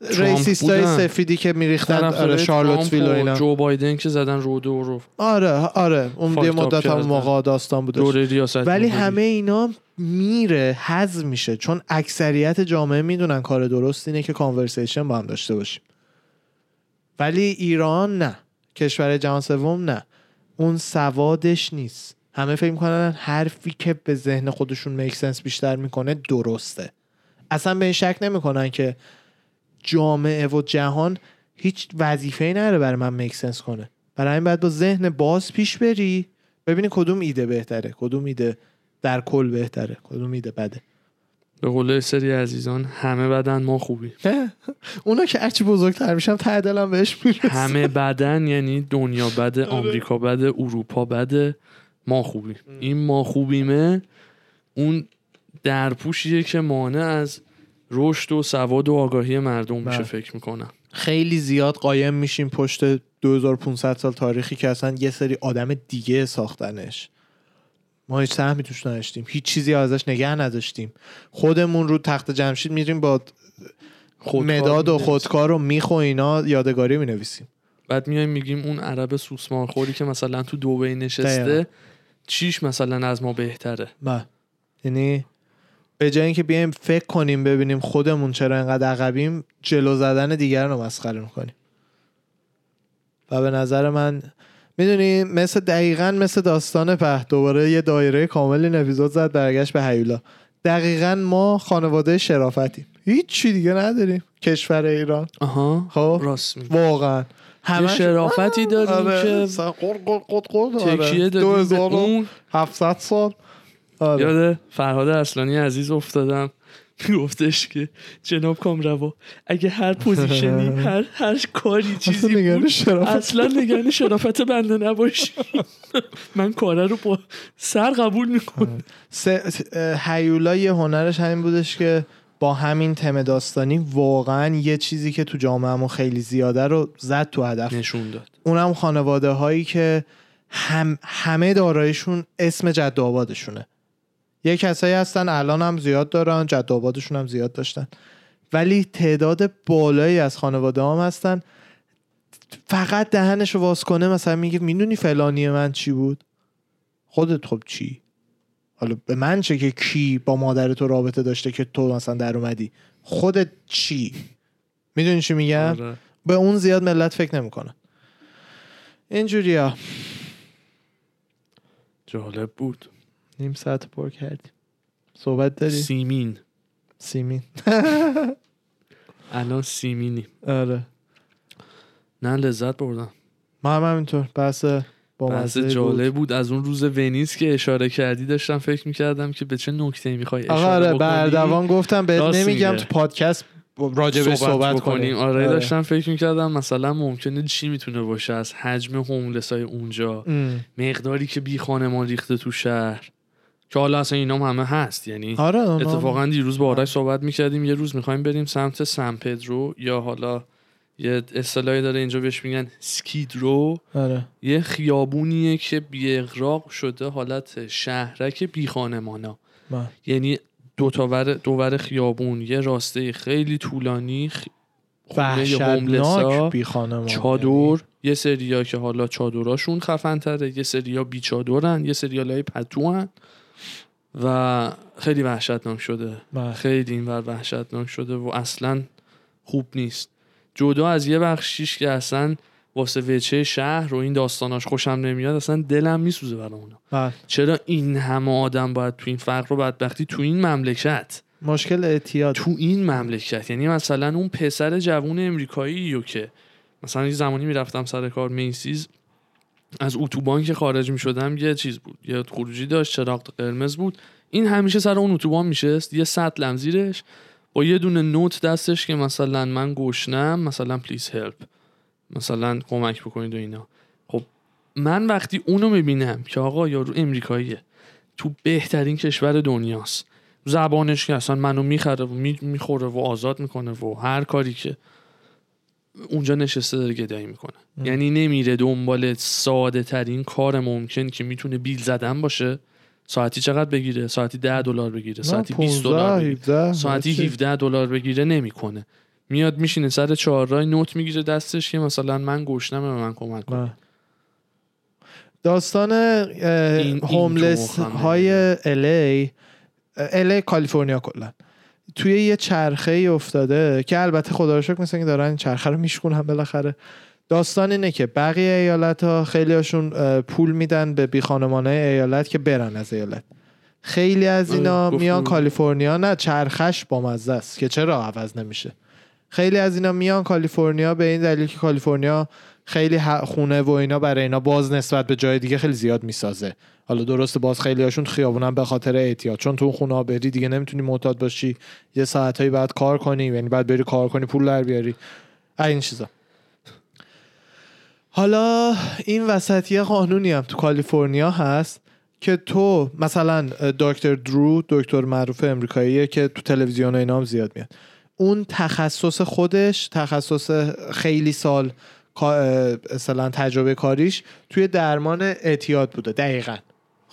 racist های. سفیدی که میریختن آره شارلوتسویل و ترامپ اینا. جو بایدن که زدن رودو و رو. آره آره اون یه مدت هم. موقع داستان ریاست ولی. همه اینا میره حذف میشه. چون اکثریت جامعه می‌دونن کار درست اینه که کانورسیشن با هم داشته باشیم. ولی ایران نه. کشور جهان سوم نه. اون سوادش نیست. همه فکر می‌کنن حرفی که به ذهن خودشون میک سنس بیشتر می‌کنه درسته. اصلا به این شک نمی‌کنن که جامعه و جهان هیچ وظیفه ای نداره برای من میک سنس کنه. برای این باید با ذهن باز پیش بری. ببینی کدوم ایده بهتره کدوم ایده در کل بهتره کدوم ایده بده. به قول سری عزیزان همه بدن ما خوبی. اونا که هرچی بزرگتر میشم ته دلم بهش می‌رسه. همه بدن یعنی دنیا بده آمریکا بده اروپا بده ما خوبی این ما خوبیمه اون درپوشیه که مانع از رشد و سواد و آگاهی مردم میشه بله. فکر می‌کنم. خیلی زیاد قایم میشیم پشت 2500 سال تاریخی که اصلا یه سری آدم دیگه ساختنش. ما هیچ سهمی توش نداشتیم. هیچ چیزی ازش نگه نداشتیم. خودمون رو تخت جمشید میریم با مداد و. خودکار و میخ و اینا یادگاری می‌نویسیم. بعد میایم میگیم اون عرب سوسمار خوری که مثلا تو دبی نشسته. چیش مثلا از ما بهتره؟ بله. یعنی به جای اینکه بیایم فکر کنیم ببینیم خودمون چرا اینقدر عقبیم جلو زدن دیگر رو مسخره می‌کنیم. و به نظر من می‌دونی مثل دقیقا مثل داستان په دوباره یه دایره کامل این اپیزود زد برگشت به هیولا. دقیقا ما خانواده شرافتیم. هیچ چی دیگه نداریم. کشور ایران. آها خب؟ راست میگی. واقعا. همش شرافتی داریم آره. که س- قر- قر- قر- قر- آره. تکیه دادیم به 2700 اون. 700 سال. آره. یاد فرهاد اصلانی عزیز افتادم. گفتش که جناب کامروا اگه هر position ی هر هر کاری اصلا چیزی بود شرافت اصلا نگران شرافت بنده نباشی. من کاره رو با سر قبول می‌کنم. س- اه، هیولا یه هنرش همین بودش که با همین تم داستانی واقعا یه چیزی که تو جامعهمون خیلی زیاده رو زد تو هدف. نشون داد. اونم خانواده هایی که هم همه دارایشون اسم جد آبادشونه یه کسایی هستن الان هم زیاد دارن جد آبادشون هم زیاد داشتن. ولی تعداد بالایی از خانواده هم هستن. فقط دهنش رو واس کنه مثلا میگه می‌دونی فلانی من چی بود؟ خودت خب چی؟ حالا به من چه که کی با مادر تو رابطه داشته که تو مثلا در اومدی؟ خودت چی؟ می‌دونی چی میگم؟ آره. به اون زیاد ملت فکر نمی‌کنن. اینجوریا جالب بود. نیم ساعت پر کردیم. صحبت داری؟ سیمین. سیمین. الان سیمینی. آره. نه لذت بردم. ما هم همینطور. بحث با بحث جالب بود. از اون روز ونیز که اشاره کردی داشتم فکر می‌کردم که به چه نکته می‌خوای اشاره آره بردوان گفتم بهت نمیگم. تو پادکست راجبش صحبت, بکنیم. آره, آره. داشتم فکر می‌کردم مثلا ممکنه چی می‌تونه باشه از حجم هوملس های اونجا. ام. مقداری که بی خانمان ریخته تو شهر. که حالا اصلا اینام همه هست. یعنی آره اتفاقا دیروز با آرش صحبت می‌کردیم یه روز می‌خوایم بریم سمت سن پدرو یا حالا یه اصطلاحی داره اینجا بهش میگن سکید رو. آره. یه خیابونیه که بی اغراق شده حالت شهرک بی خانمانا. ما. یعنی دو تا ور دوور خیابون یه راسته خیلی طولانی خ... وحشتناک بی خانمان چادر یه سریا که حالا چادراشون خفن تره یه سریا بی چادرن یه سریا لای پتوان و خیلی وحشتناک شده. بله. خیلی اینور وحشتناک شده و اصلا خوب نیست. جدا از یه بخشیش که اصلا واسه وچه شهر و این داستاناش خوشم نمیاد اصلا دلم میسوزه برای اونا. بله. چرا این همه آدم باید تو این فقر و بدبختی تو این مملکت؟ مشکل اعتیاد. تو این مملکت. یعنی مثلا اون پسر جوون امریکایی رو که مثلا یه زمانی می‌رفتم سر کار میسیز از اتوبان که خارج می‌شدم یه چیز بود یه خروجی داشت چراغ قرمز بود. این همیشه سر اون اتوبان میشست یه سطل زیرش با یه دونه نوت دستش که مثلا من گشنم مثلا پلیز هلپ مثلا کمک بکنید و اینا. خب من وقتی اونو می‌بینم که آقا یارو امریکاییه تو بهترین کشور دنیاست. زبانش که اصلا منو می‌خره و می- می‌خوره و آزاد می‌کنه و هر کاری که اونجا نشسته داره گدایی می‌کنه. یعنی نمیره دنبال ساده ترین کار ممکن که می‌تونه بیل زدن باشه. ساعتی چقدر بگیره؟ ساعتی 10 دلار بگیره. ساعتی 20 دلار بگیره. 17 ساعتی هرچی. 17 دلار بگیره نمی‌کنه. میاد میشینه سر چهارراه نوت می‌گیره دستش که مثلا من گشنم به من کمک کن. داستان این- هوملس های الی الی کالیفرنیا کلا. توی یه چرخه ای افتاده که البته خدا رو شکر مثل اینکه دارن این چرخه رو میشکونن بالاخره. داستان اینه که بقیه ایالت ها خیلی هاشون پول میدن به بی خانمانه ایالت که برن از ایالت. خیلی از اینا گفتم. میان کالیفرنیا نه چرخش با مزه است که چرا عوض نمیشه. خیلی از اینا میان کالیفرنیا به این دلیل که کالیفرنیا خیلی خونه و اینا برای اینا باز نسبت به جای دیگه خیلی زیاد می‌سازه. حالا درسته باز خیلی هاشون خیابونن به خاطر اعتیاد. چون تو اون خونه ها بری دیگه نمی‌تونی معتاد باشی. یه ساعتایی بعد کار کنی یعنی بعد بری کار کنی پول در بیاری. این چیزا. حالا این وسط یه قانونی هم تو کالیفرنیا هست که تو مثلا دکتر درو دکتر معروف امریکاییه که تو تلویزیون و اینا هم زیاد میاد. اون تخصص خودش تخصص خیلی سال مثلا تجربه کاریش توی درمان اعتیاد بوده دقیقا.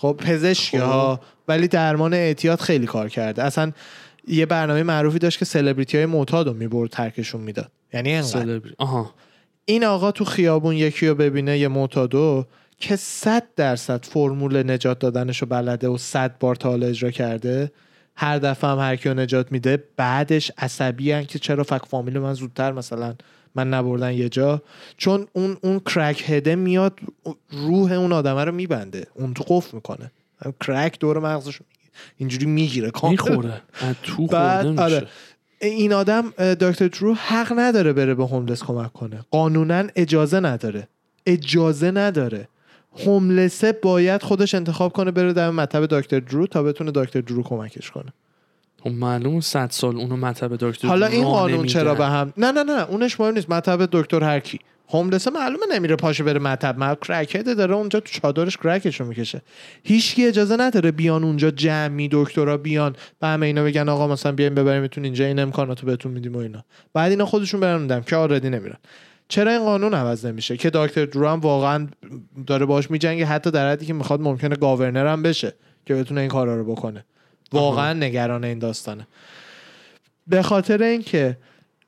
خب پزشکی ها ولی درمان اعتیاد خیلی کار کرده. اصلا یه برنامه معروفی داشت که سلبریتی های معتاد رو می‌برد ترکشون می‌داد. یعنی سلبری آها. این آقا تو خیابون یکی رو ببینه یه معتادو که صد درصد فرمول نجات دادنش رو بلده و صد بار تا حالا اجرا کرده هر دفعه هم هر کیو نجات میده بعدش عصبی هن که چرا فک فامیل من زودتر مثلا من نبردن یه جا چون اون اون کرک هده میاد روح اون آدمه رو میبنده اون تو قفل می‌کنه. کرک دور مغزش. اینجوری می‌گیره می‌خوره. تو بعد آره. این آدم دکتر درو حق نداره بره به هوملس کمک کنه. قانونا اجازه نداره. اجازه نداره. هوملسه باید خودش انتخاب کنه بره در مطب دکتر درو تا بتونه دکتر درو کمکش کنه. خب معلوم صد سال اونو مطب دکتر حالا این قانون. چرا به هم نه نه نه اونش مهم نیست. مطب دکتر هر کی. هوملسه معلومه نمیره پاشه بره مطب. مطب کرکده داره اونجا تو چادرش کرکش رو می‌کشه. هیچکی اجازه نداره بیان اونجا جمعی دکترا بیان. به همه اینا بگن آقا مثلا بیاین ببریمتون اینجا این امکاناتو بهتون میدیم و اینا. بعد اینا خودشون برن دم که آردی نمیرن. چرا این قانون عوض نمیشه؟ که دکتر درو هم واقعا داره باش میجنگه حتی در حدی که می‌خواد ممکنه گاورنر هم بشه که بتونه این کارا رو بکنه. واقعا نگران این داستانه. به خاطر اینکه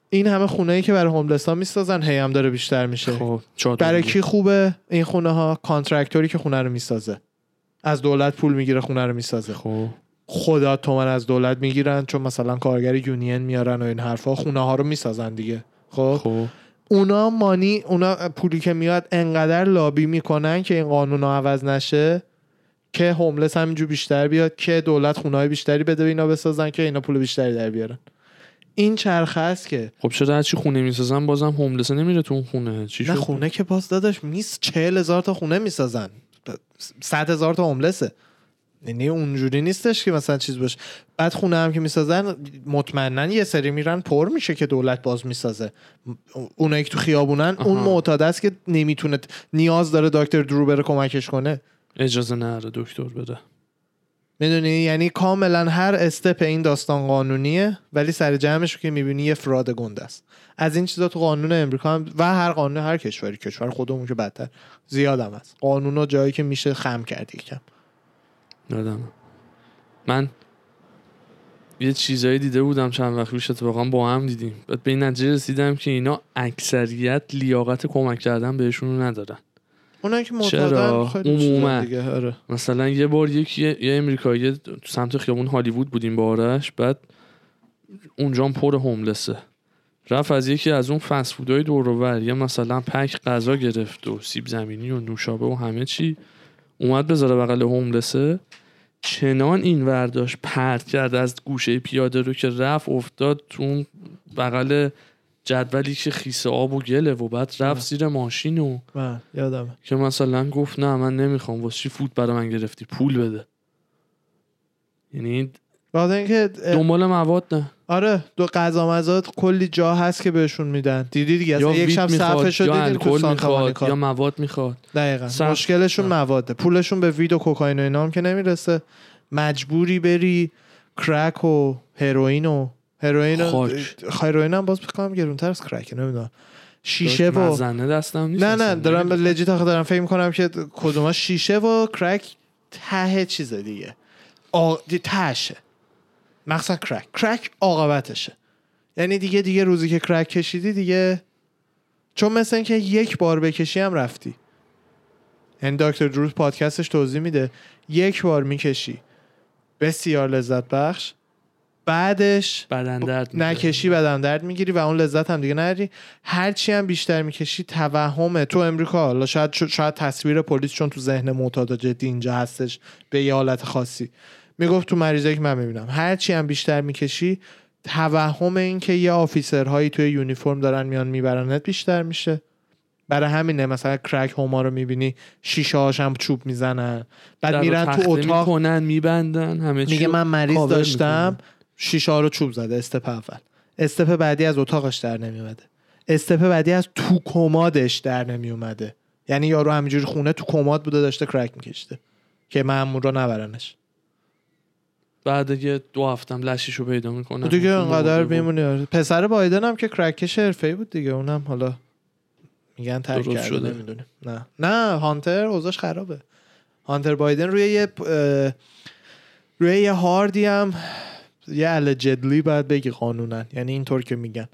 این همه خونه ای که برای هوملسا می‌سازن هی هم داره بیشتر میشه. خب برای. کی خوبه این خونه ها کانترکتوری که خونه رو می‌سازه. از دولت پول می‌گیره خونه رو می‌سازه. خب. خدا تومن از دولت می‌گیرن چون مثلا کارگر یونین میارن و این حرفا. خونه ها رو می‌سازن دیگه. خب؟ خب. اونا مانی اونا پولی که میاد انقدر لابی می‌کنن که این قانون ها عوض نشه. که هوملس همینجور بیشتر بیاد که دولت خونه بیشتری بده به اینا بسازن که اینا پول بیشتری در بیارن. این چرخه است که خب چرا هرچی خونه می‌سازن بازم هوملس نمیره تو اون خونه؟ چی نه خونه که باز داداش میس چهل هزار تا خونه می‌سازن. صد هزار تا هوملسه یعنی اونجوری نیستش که مثلا چیز باشه. بعد خونه هم که می‌سازن مطمئنا یه سری میرن پر میشه که دولت باز می‌سازه. اونایی که تو خیابونن اون. معتاد است که نمی‌تونه نیاز داره دکتر درو بره کمکش کنه. اجازه نره دکتر بده. می‌دونی؟ یعنی کاملا هر استپ این داستان قانونیه ولی سر جمعش که می‌بینی یه فراد گنده است. از این چیزا تو قانون امریکا هم و هر قانون هر کشوری کشور خودمون که بدتر زیادم هست. قانون و جایی که میشه خم کرد یکم. یادم من یه چیزایی دیده بودم چند وقت پیش اتفاقا با هم دیدیم. بعد به این نتیجه رسیدم که اینا اکثریت لیاقت کمک کردن بهشون رو ندارن. اونایی که چرا؟ عموما. دیگه آره. مثلا یه بار یک یه, یه امریکایی تو سمت خیابون هالیوود بودیم با آرش بعد اونجا پر هوملسه. رفت از یکی از اون فست فودای دور و بر یه مثلا پک غذا گرفت و سیب زمینی و نوشابه و همه چی. اومد بذاره بغل هوملسه. چنان این ورداشت پرت کرد از گوشه پیاده رو که رفت افتاد تو اون بغل جدولی که خیس آب و گله و بعد رفت زیر ماشین و من یادمه. که مثلا گفت نه من نمی‌خوام. واسه چی فوت برای من گرفتی؟ پول بده. یعنی بعد اینکه دنبال مواد نه. آره دو غذا مزاد کلی جا هست که بهشون میدن. دیدی دیگه؟ یا یک شب یا دیدیم تو می‌خواد یا مواد می‌خواد. دقیقا. صف- مشکلشون. مواده پولشون به وید و کوکائین و اینا هم که نمی‌رسه. مجبوری بری کرک و هروئین و هروئین. هروئین هم باز بکنم گرونتر از کرک نمی‌دونم. شیشه و مزنه دستم نیست نه. نه دارم. لجیت آخه دارم فکر می‌کنم که کدوم شیشه و کرک ته چیز دیگه. آ... تهشه. مخصوصا کرک. کرک عاقبتشه. یعنی دیگه دیگه روزی که کرک کشیدی دیگه چون مثل اینکه یک بار بکشی هم رفتی. یعنی دکتر دروز پادکستش توضیح میده. یک بار می‌کشی. بسیار لذت بخش. بعدش بدن درد. نکشی بدن درد می‌گیری و اون لذت هم دیگه نداری هرچی هم بیشتر می‌کشی توهمه تو امریکا حالا شاید شاید تصویر پلیس چون تو ذهن معتاد جدی اینجا هستش به یه حالت خاصی می‌گفت تو مریضایی که من می‌بینم هرچی هم بیشتر می‌کشی توهم این که یه آفیسرهایی توی یونیفرم دارن میان میبرنت بیشتر میشه برای همینه مثلا کرک هما رو می‌بینی شیشه هاش هم چوب می‌زنن بعد میرن تو اتاق می‌کنن میبندن همه میگه من مریض داشتم می‌کنن. شیشه ها رو چوب زده استپ اول. استپ بعدی از اتاقش در نمیومده استپ بعدی از تو کمادش در نمیومده یعنی یارو همینجوری خونه تو کماد بوده داشته کرک میکشیده که مامور رو نبرنش. بعد یه دو هفتم لشیشو پیدا می‌کنن. دیگه انقدر میمونی. پسر بایدن هم که کرکش حرفه‌ای بود دیگه. اونم حالا میگن ترک کرده شده. نمی‌دونیم. نه. نه هانتر اوضاعش خرابه. هانتر بایدن روی یه روی یه هاردی هم یه الجدلی باید بگی قانونا یعنی اینطور که میگن.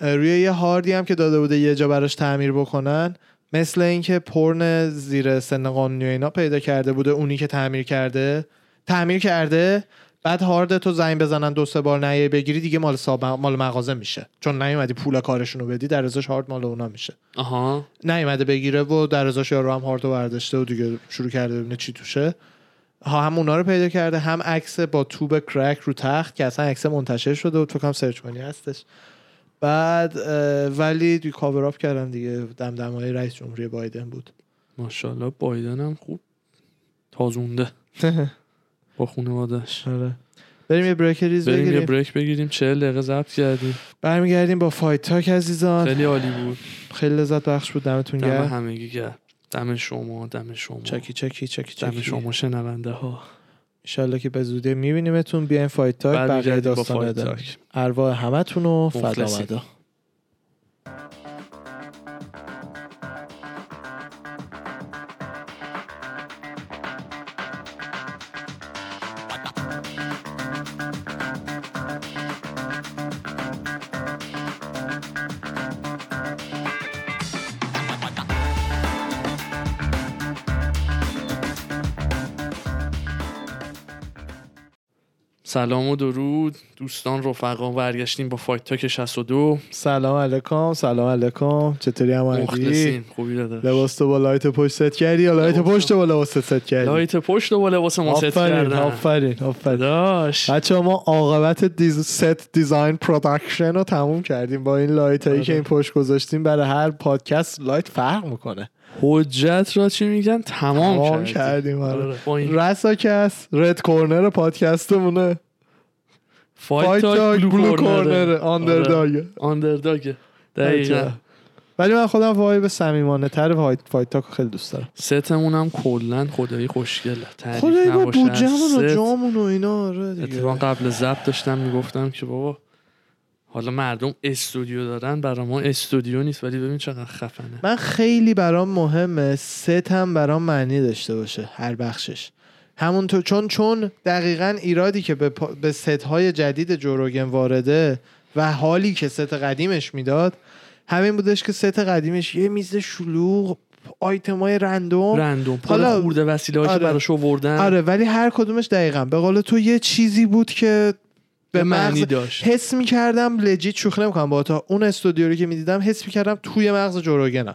روی یه هاردی هم که داده بوده یه جا براش تعمیر بکنن مثل اینکه پرن زیر سن قانونی و اینا پیدا کرده بوده اونی که تعمیر کرده. تعمیر کرده بعد هارد تو زنگ بزنن دو سه بار نیه بگیری دیگه مال صاحب مال مغازه میشه. چون نیومدی پول کارشون رو بدی در ازاش هارد مال اونا میشه. آها. نیومده بگیره و در ازاش یارو هم هارد رو برداشته و دیگه شروع کرده ببینه چی توشه. ها هم اونا رو پیدا کرده هم عکس با tube کرک رو تخت که اصلا عکس منتشر شده و تو کم search کنی هستش. بعد ولی they cover up کردن دیگه دمدمای رئیس جمهوری بایدن بود. ماشاءالله بایدن هم خوب تازونده. با خانوادش آره. بریم یه break ریز بریم یه بگیریم. break بگیریم چهل دقیقه ضبط کردیم. برمیگردیم با Fight Talk عزیزان. خیلی عالی بود. خیلی لذت بخش بود دمتون دم گرم همگی گرم. دم شما دم شما. چکی چکی چکی دم چکی. شما شنونده ها انشالله که به زودی میبینیمتون. بیاین Fight Talk بقیه داستان ارواح همتون و مخلصیم. سلام و درود. دوستان رفقا برگشتیم با Fight Talk 62 سلام علیکم سلام علیکم. چطوری هم مخلصیم. خوبی داداش. لباس تو با light پشت ست کردی یا light پشت با لباس ست کردی؟ لایت پشت با لباس ما ست کردم آفرین آفرین. داش. بچه ما عاقبت دیز... set design production رو تموم کردیم. با این light هایی آره. که این پشت گذاشتیم برای هر پادکست light فرق می‌کنه. حجت را چی میگن؟ تمام, تمام کردیم. کردیم آره. آره. رساکس red corner پادکستمونه. Fight Talk blue corner underdog underdog ه دقیقا. ولی من خودم vibe صمیمانه تر Fight Fight Talk خیلی دوست دارم. ستمون هم کلا خدایی خوشگله تعریف خدایی با بودجهمون و. جامون و اینا آره دیگه. اتفاقا قبل ضبط داشتم می‌گفتم که بابا حالا مردم استودیو دارن برای ما استودیو نیست ولی ببین چقدر خفنه. من خیلی برام مهمه ست هم برام معنی داشته باشه هر بخشش. همونطور چون چون دقیقا ایرادی که به, پا- به ست های جدید جو روگن وارده و حالی که ست قدیمش می‌داد همین بودش که ست قدیمش یه میز شلوغ آیتم های random. random حالا- خورده وسیله آره. براش آوردن. آره ولی هر کدومش دقیقا. به قول تو یه چیزی بود که به به معنی مغز داشت. حس می‌کردم legit شوخی نمی‌کنم با تا اون استودیو رو که می‌دیدم حس می‌کردم توی مغز جو روگنم.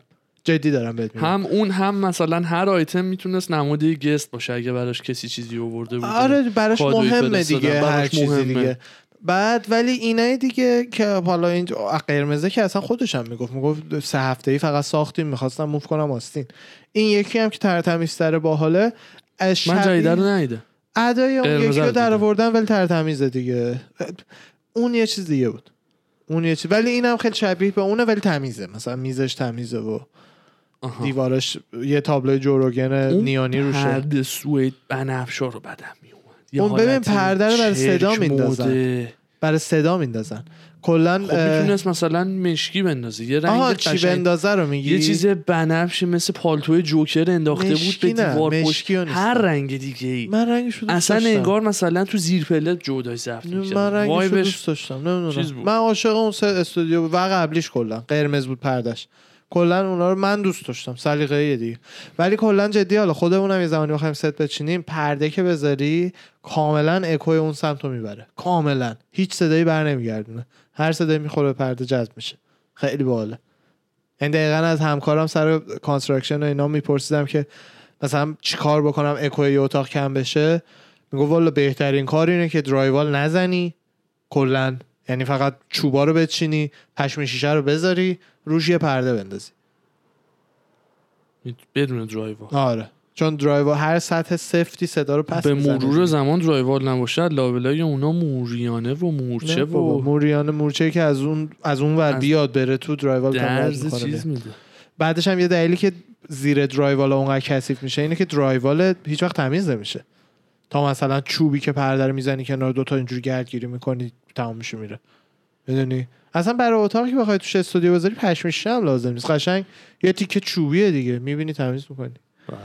جدی دارم بهت میگم. هم اون هم مثلا هر آیتم می‌تونست نماده گست باشه اگه براش کسی چیزی آورده بود. آره براش کادویی مهمه. دیگه هر براش چیزی مهمه. دیگه. بعد ولی اینای دیگه که حالا این قرمزه که اصلا خودش هم می‌گفت می‌گفت سه هفته ای فقط ساختیم می‌خواستم موف کنم آستین. این یکی هم که ترتمیزتره باحاله از من شبیه- جدیده رو ندیدم. ادای اون یکی رو در. آوردن ولی ترتمیزه دیگه. اون یه چیز دیگه بود. اون یه چیز ولی اینم خیلی شبیه به اونه ولی تمیزه. مثلا میزش تمیزه و آها. دیوارش یه تابلوی جوروگن نیانی روشه. پرده سوئد بنفشا رو بدم میومد اون ببین پرده رو برای صدا میندازن. برای صدا میندازن. کلا خب می‌تونست مثلا مشکی بندازه. یه آها رنگ چی قشنگ. بندازه رو میگی؟ یه چیز بنفشی مثل پالتوی جوکر انداخته بود به دیوار پشت. مشکی. هر رنگ دیگه ای من رنگش رو دوست اصلا داشتم. انگار مثلا تو زیر پله جودای ضبط می‌کرد من رنگش رو دوست داشتم. نمی‌دونم. من عاشق اون استودیو. و قبلیش کلا. قرمز بود پردش کلا اونا رو من دوست داشتم. سلیقه دیگه. ولی کلا جدی حالا خودمونم یه زمانی بخوایم ست بچینیم پرده که بذاری کاملا اکوی اون سمت رو می‌بره. کاملا. هیچ صدایی بر نمیگردونه. هر صدایی می‌خوره به پرده جذب میشه. خیلی باحاله. این دقیقا از همکارم سر construction و اینا میپرسیدم که مثلا چیکار بکنم اکوی اتاق کم بشه؟ میگو والا بهترین کار اینه که drywall نزنی. کلا. یعنی فقط چوبا رو بچینی پشم شیشه رو بذاری. روش یه پرده بندازی. بدون drywall آره. چون drywall هر سطح سفتی صدا رو پس به. مرور زمان drywall نباشه لابلای اونا موریانه و مورچه و موریانه مورچه که از اون از اون ور بیاد بره تو کامل درز چیز. میده. بعدش هم یه دلیلی که زیر drywall اونقدر کثیف میشه اینه که drywall هیچ وقت تمیز نمیشه. تا مثلا چوبی که پرده رو می‌زنی کنار دوتا اینجوری گردگیری می‌کنی تمام میشه میره. می‌دونی؟ اصلا برای اتاقی که بخوای توش استودیو بذاری پشم شیشه هم لازم نیست. قشنگ یه تیکه چوبیه دیگه. می‌بینی تمیز می‌کنی. بله.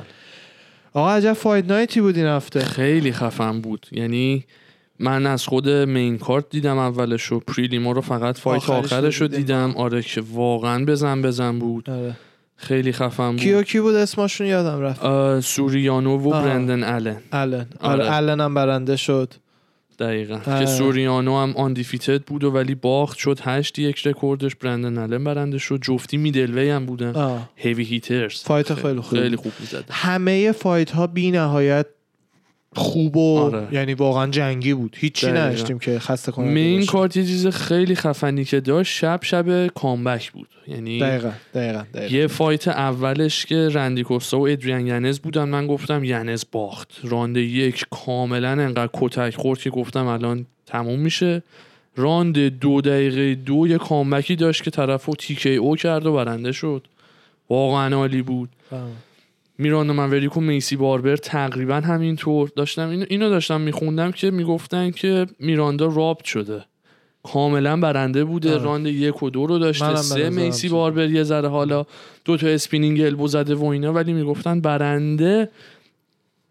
آقا عجب fight night ی بود این هفته. خیلی خفن بود. یعنی من از خود main card دیدم اولش رو prelim ا رو فقط fight آخرش رو آخرش رو دیدیم. دیدم. آره که واقعا بزن بزن بود. آره. خیلی خفن بود. کیو کی بود اسمشون؟ یادم رفت. سوریانو و. برندن آلن. آلن. آره آره. آلن هم برنده شد. دقیقا آره. که سوریانو هم undefeated بود و ولی باخت شد هشت یک رکوردش برندن آلن برنده شد جفتی middleweight هم بودن آه. heavy hitters fight خیلی خوب خیلی. خوب می‌زدن همه fight ها بی نهایت خوب و آره. یعنی واقعا جنگی بود هیچی. نداشتیم که خسته کننده main. card یه چیز خیلی خفنی که داشت شب شب comeback بود یعنی دقیقا دقیقا, دقیقا. یه fight اولش که رندی کوستا و ادریان ینز بودن من گفتم ینز باخت راند یک کاملا انقدر کتک خورد که گفتم الان تموم میشه راند دو دقیقه دو یه comeback ی داشت که طرف رو TKO کرد و برنده شد واقعا عالی بود فهم. میراندا ماوریک و میسی باربر تقریبا همینطور داشتم. اینو, داشتم میخوندم که می‌گفتن که میراندا rob شده. کاملا برنده بوده. آره. راند یک و دو رو داشته. سه میسی. باربر یه ذره حالا دو تا spinning elbow زده و اینا ولی می‌گفتن برنده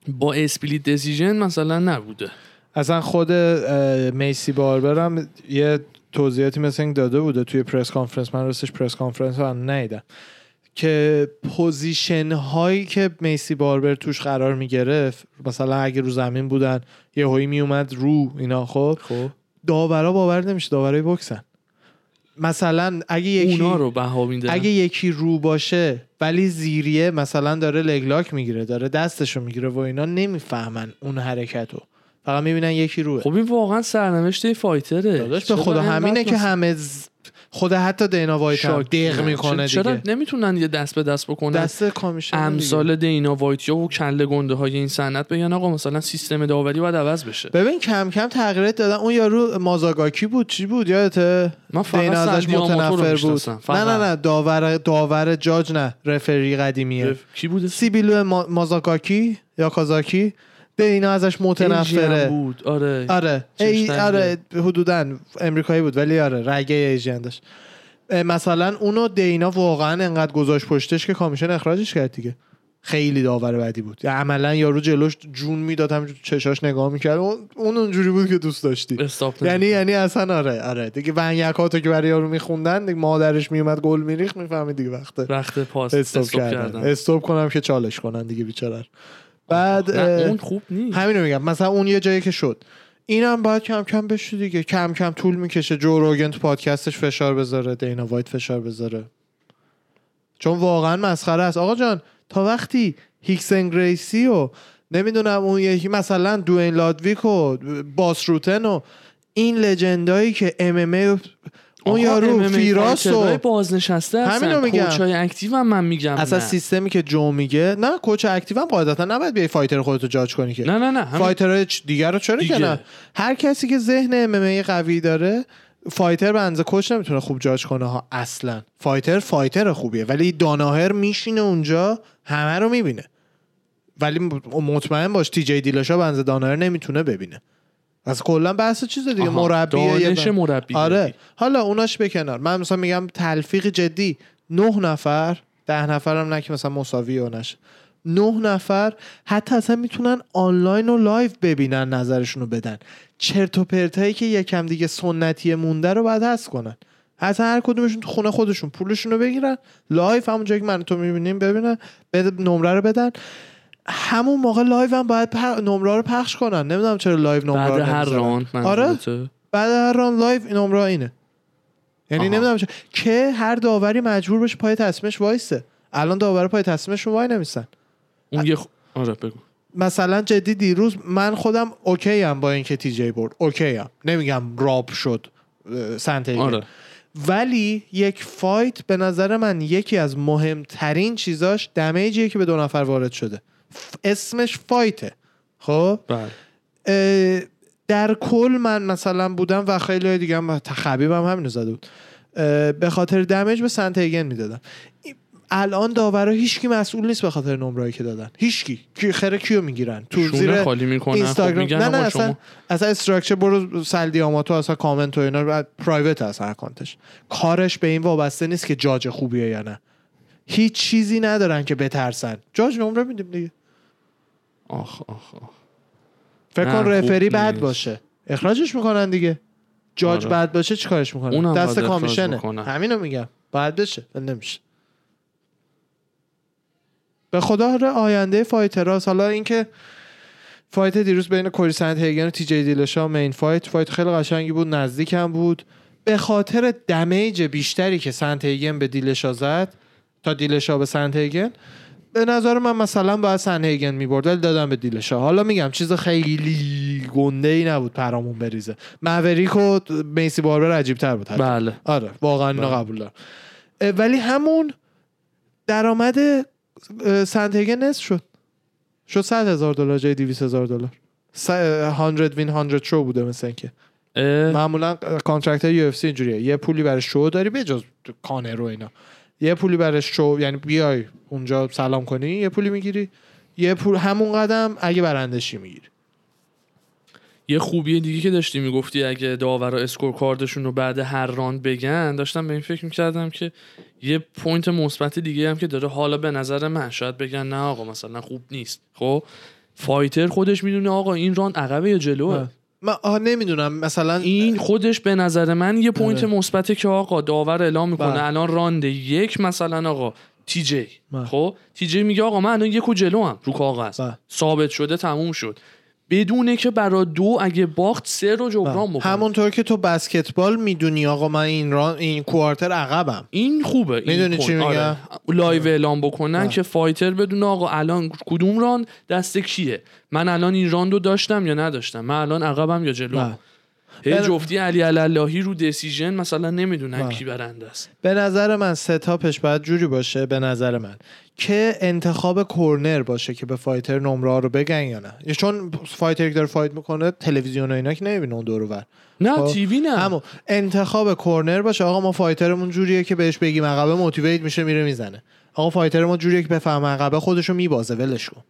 با split decision مثلا نبوده. اصلا خود میسی باربر هم یه توضیحاتی مثل این داده بوده توی press conference. من راستش press conference رو هم ندیدم. که position هایی که میسی باربر توش قرار می‌گرفت مثلا اگه رو زمین بودن یه هایی میومد رو اینا خب؟ خب. داورا باور نمیشه داورای بکسن. مثلا اگه یکی اونا رو بها اگه یکی رو باشه ولی زیریه مثلا داره leg lock می‌گیره داره دستشو می‌گیره و اینا نمی‌فهمن اون حرکت رو فقط می‌بینن یکی روه. خب این واقعا سرنوشت فایتره. داداش به چرا خدا همینه که همه ز- خود حتی دینا وایت هم دق نه. می‌کنه چرا دیگه. نمی‌تونن یه دست به دست بکنن؟ دست کامیشن امثال دینا وایتیا و کله گنده های این صنعت بگن آقا مثلا سیستم داوری باید عوض بشه. ببین کم کم تغییرات دادن. اون یارو مازاگاکی بود. چی بود؟ یادته؟ من فقط دینا ازش متنفر بود. نه. نه نه. داور داور جاج نه. رفری قدیمیه. رف- کی بوده؟ سیبیلو ما- مازاگاکی یا کازاکی؟ دینا ازش هم متنفره بود. آره. آره. ای. آره حدودا امریکایی بود ولی آره رگه ایژین داشت. مثلا اونو دینا واقعا انقدر گذاشت پشتش که کامیشن اخراجش کرد دیگه. خیلی داور بدی بود. یا عملا یارو جلوش جون می‌داد همینجور چشاش نگاه می‌کرد. اون اون اونجوری بود که دوست داشتی. یعنی یعنی اصلا آره آره. دیگه ونیکاتو که برای یارو میخوندن دیگه مادرش میومد گل میریخ می‌فهمید دیگه وقته. وقت پاس. استوب استاپ کردن. کردن. استوب کنم که چالش کنن دیگه بیچاره. بعد اون خوب نیست. همینو میگم. مثلا اون یه جایی که شد. اینم باید کم کم بشه دیگه. کم کم طول می‌کشه جو روگن تو پادکستش فشار بذاره دینا وایت فشار بذاره. چون واقعا مسخره است. آقا جان تا وقتی هیکسن گریسی و نمی‌دونم اون یکی مثلا دوین لادویک و باس روتن و این legend ایی که ام ام اون یارو فیراس و بازنشسته هستن همینو میگم. coach ای active هم من میگم اصلا نه. سیستمی که جو میگه نه coach active هم قاعدتا نباید بیای fighter خودتو judge کنی که نه نه نه fighter های دیگر رو چرا دیگه. که نه هر کسی که ذهن ام قوی داره fighter به اندازه coach نمی‌تونه خوب جاج کنه ها اصلا fighter fighter خوبیه ولی داناهر میشینه اونجا همه رو می‌بینه ولی مطمئن باش تی جی دیلاشا اندازه داناهر نمی‌تونه ببینه از کلا بحث چیز دیگه آها، مربی دانش مربی آره. حالا اوناش به کنار من مثلا میگم تلفیق جدی نه نفر ده نفر هم نه که مثلا مساوی و نشه. نه نفر حتی اصلا می‌تونن آنلاین و live ببینن نظرشون رو بدن. چرت و پرتایی که یکم دیگه سنتی مونده رو باید هست کنن. حتی هر کدومشون تو خونه خودشون پولشون رو بگیرن live همون جایی که من و تو می‌بینیم ببینن نمره رو بدن. همون موقع live هم باید پ- نمره رو پخش کنن. نمی‌دونم چرا live نمره بعد هر. راند آره؟ بعد هر راند live این نمره اینه. یعنی. نمی‌دونم چه- که هر داوری مجبور بشه پای تصمیمش وایسه. الان داور پای تصمیمشون وای نمیسن. اون یه خ- آره بگو. مثلا جدی دیروز من خودم okay ام با اینکه تی جی برد. okay ام نمیگم rob شد اه، سنت آره. ولی یک fight به نظر من یکی از مهمترین چیزاش damage یه که به دو نفر وارد شده. اسمش fight ه. خب؟ بله. در کل من مثلا بودم و خیلی دیگه هم خبیبم همینو زده بود. به خاطر دمیج به سنت ایگن می‌دادم ای- الان داورا هیچکی مسئول نیست به خاطر نمرایی که دادن. هیچکی. کی خره کیو می‌گیرن؟ تو زیر خالی می‌کنن؟ خب اینستاگرام. میگن نه نه اصلا شما اصلا استراکچر برو سلدیاماتو اصلا کامنت و اینا بعد پرایوت اصلا اکانتش کارش به این وابسته نیست که جاج خوبیه یا نه. هیچ چیزی ندارن که بترسن. جاج نمره میدیم دیگه. آخ آخ آخ. فکر کن رفری بد. باشه. اخراجش می‌کنن دیگه. جاج آره. بد باشه چیکارش می‌کنن اونم دست commission ه. همینو میگم. باید بشه نمیشه. به خدا آره آینده fighter است حالا اینکه fight دیروز بین کوری سنت هیگن و تی جی دیلشا main fight fight خیلی قشنگی بود نزدیک هم بود. به خاطر damage بیشتری که سنت هیگن به دیلشا زد تا دیلشا به سنت هیگن به نظر من مثلا باید سنت هیگن می‌برد ولی دادم به دیلشا. حالا میگم چیز خیلی گنده ای نبود پرامون بریزه. موریک و میسی باربر عجیب تر بود. بله. آره واقعا اینو بله. قبول دارم. ولی همون درآمد اه، سنتگه نصف شد. شد 100 هزار دلار جای 200 هزار دلار. س- اه، 100 وین 100 شو بوده مثل اینکه. معمولا contract های UFC اینجوریه. یه پولی برای شو داری به جز کانر و اینا. یه پولی برای شو یعنی بیای اونجا سلام کنی یه پولی می‌گیری. یه پول همون قدم اگه برندشی می‌گیری. یه خوبی دیگه که داشتی می‌گفتی اگه داورا scorecard شون رو بعد هر راند بگن داشتم به این فکر می‌کردم که یه point مثبت دیگه هم که داره. حالا به نظر من شاید بگن نه آقا مثلا خوب نیست. خب fighter خودش می‌دونه آقا این راند عقبه یا جلوه؟ من آه نمی‌دونم مثلا این خودش به نظر من یه point آره. مثبته که آقا داور اعلام می‌کنه بله. الان راند یک مثلا آقا تی جی بله. خب تی جی میگه آقا من الان یکو جلوئم رو کاغذ بله. ثابت شده تموم شد بدونه که برا دو اگه باخت سه رو جبران بکنه همونطور که تو بسکتبال می‌دونی آقا من این راند این quarter عقبم این خوبه این می‌دونی چی. میگم؟ live اعلام بکنن آه. که fighter بدونه آقا الان کدوم راند دست کیه من الان این راندو داشتم یا نداشتم من الان عقبم یا جلو بله. هی. جفتی علی اللهی رو decision مثلا نمی‌دونن. کی برنده است. به نظر من setup ش باید جوری باشه به نظر من. که انتخاب corner باشه که به fighter نمره رو بگن یا نه. چون fighter که داره fight می‌کنه تلویزیون و اینا که نمی‌بینه اون دور و بر نه خب، TV نه. اما انتخاب corner باشه. آقا ما fighter مون جوریه که بهش بگیم عقبه motivate میشه میره می‌زنه. آقا fighter ما جوریه که بفهم عقبه خودشو میبازه ولش کن.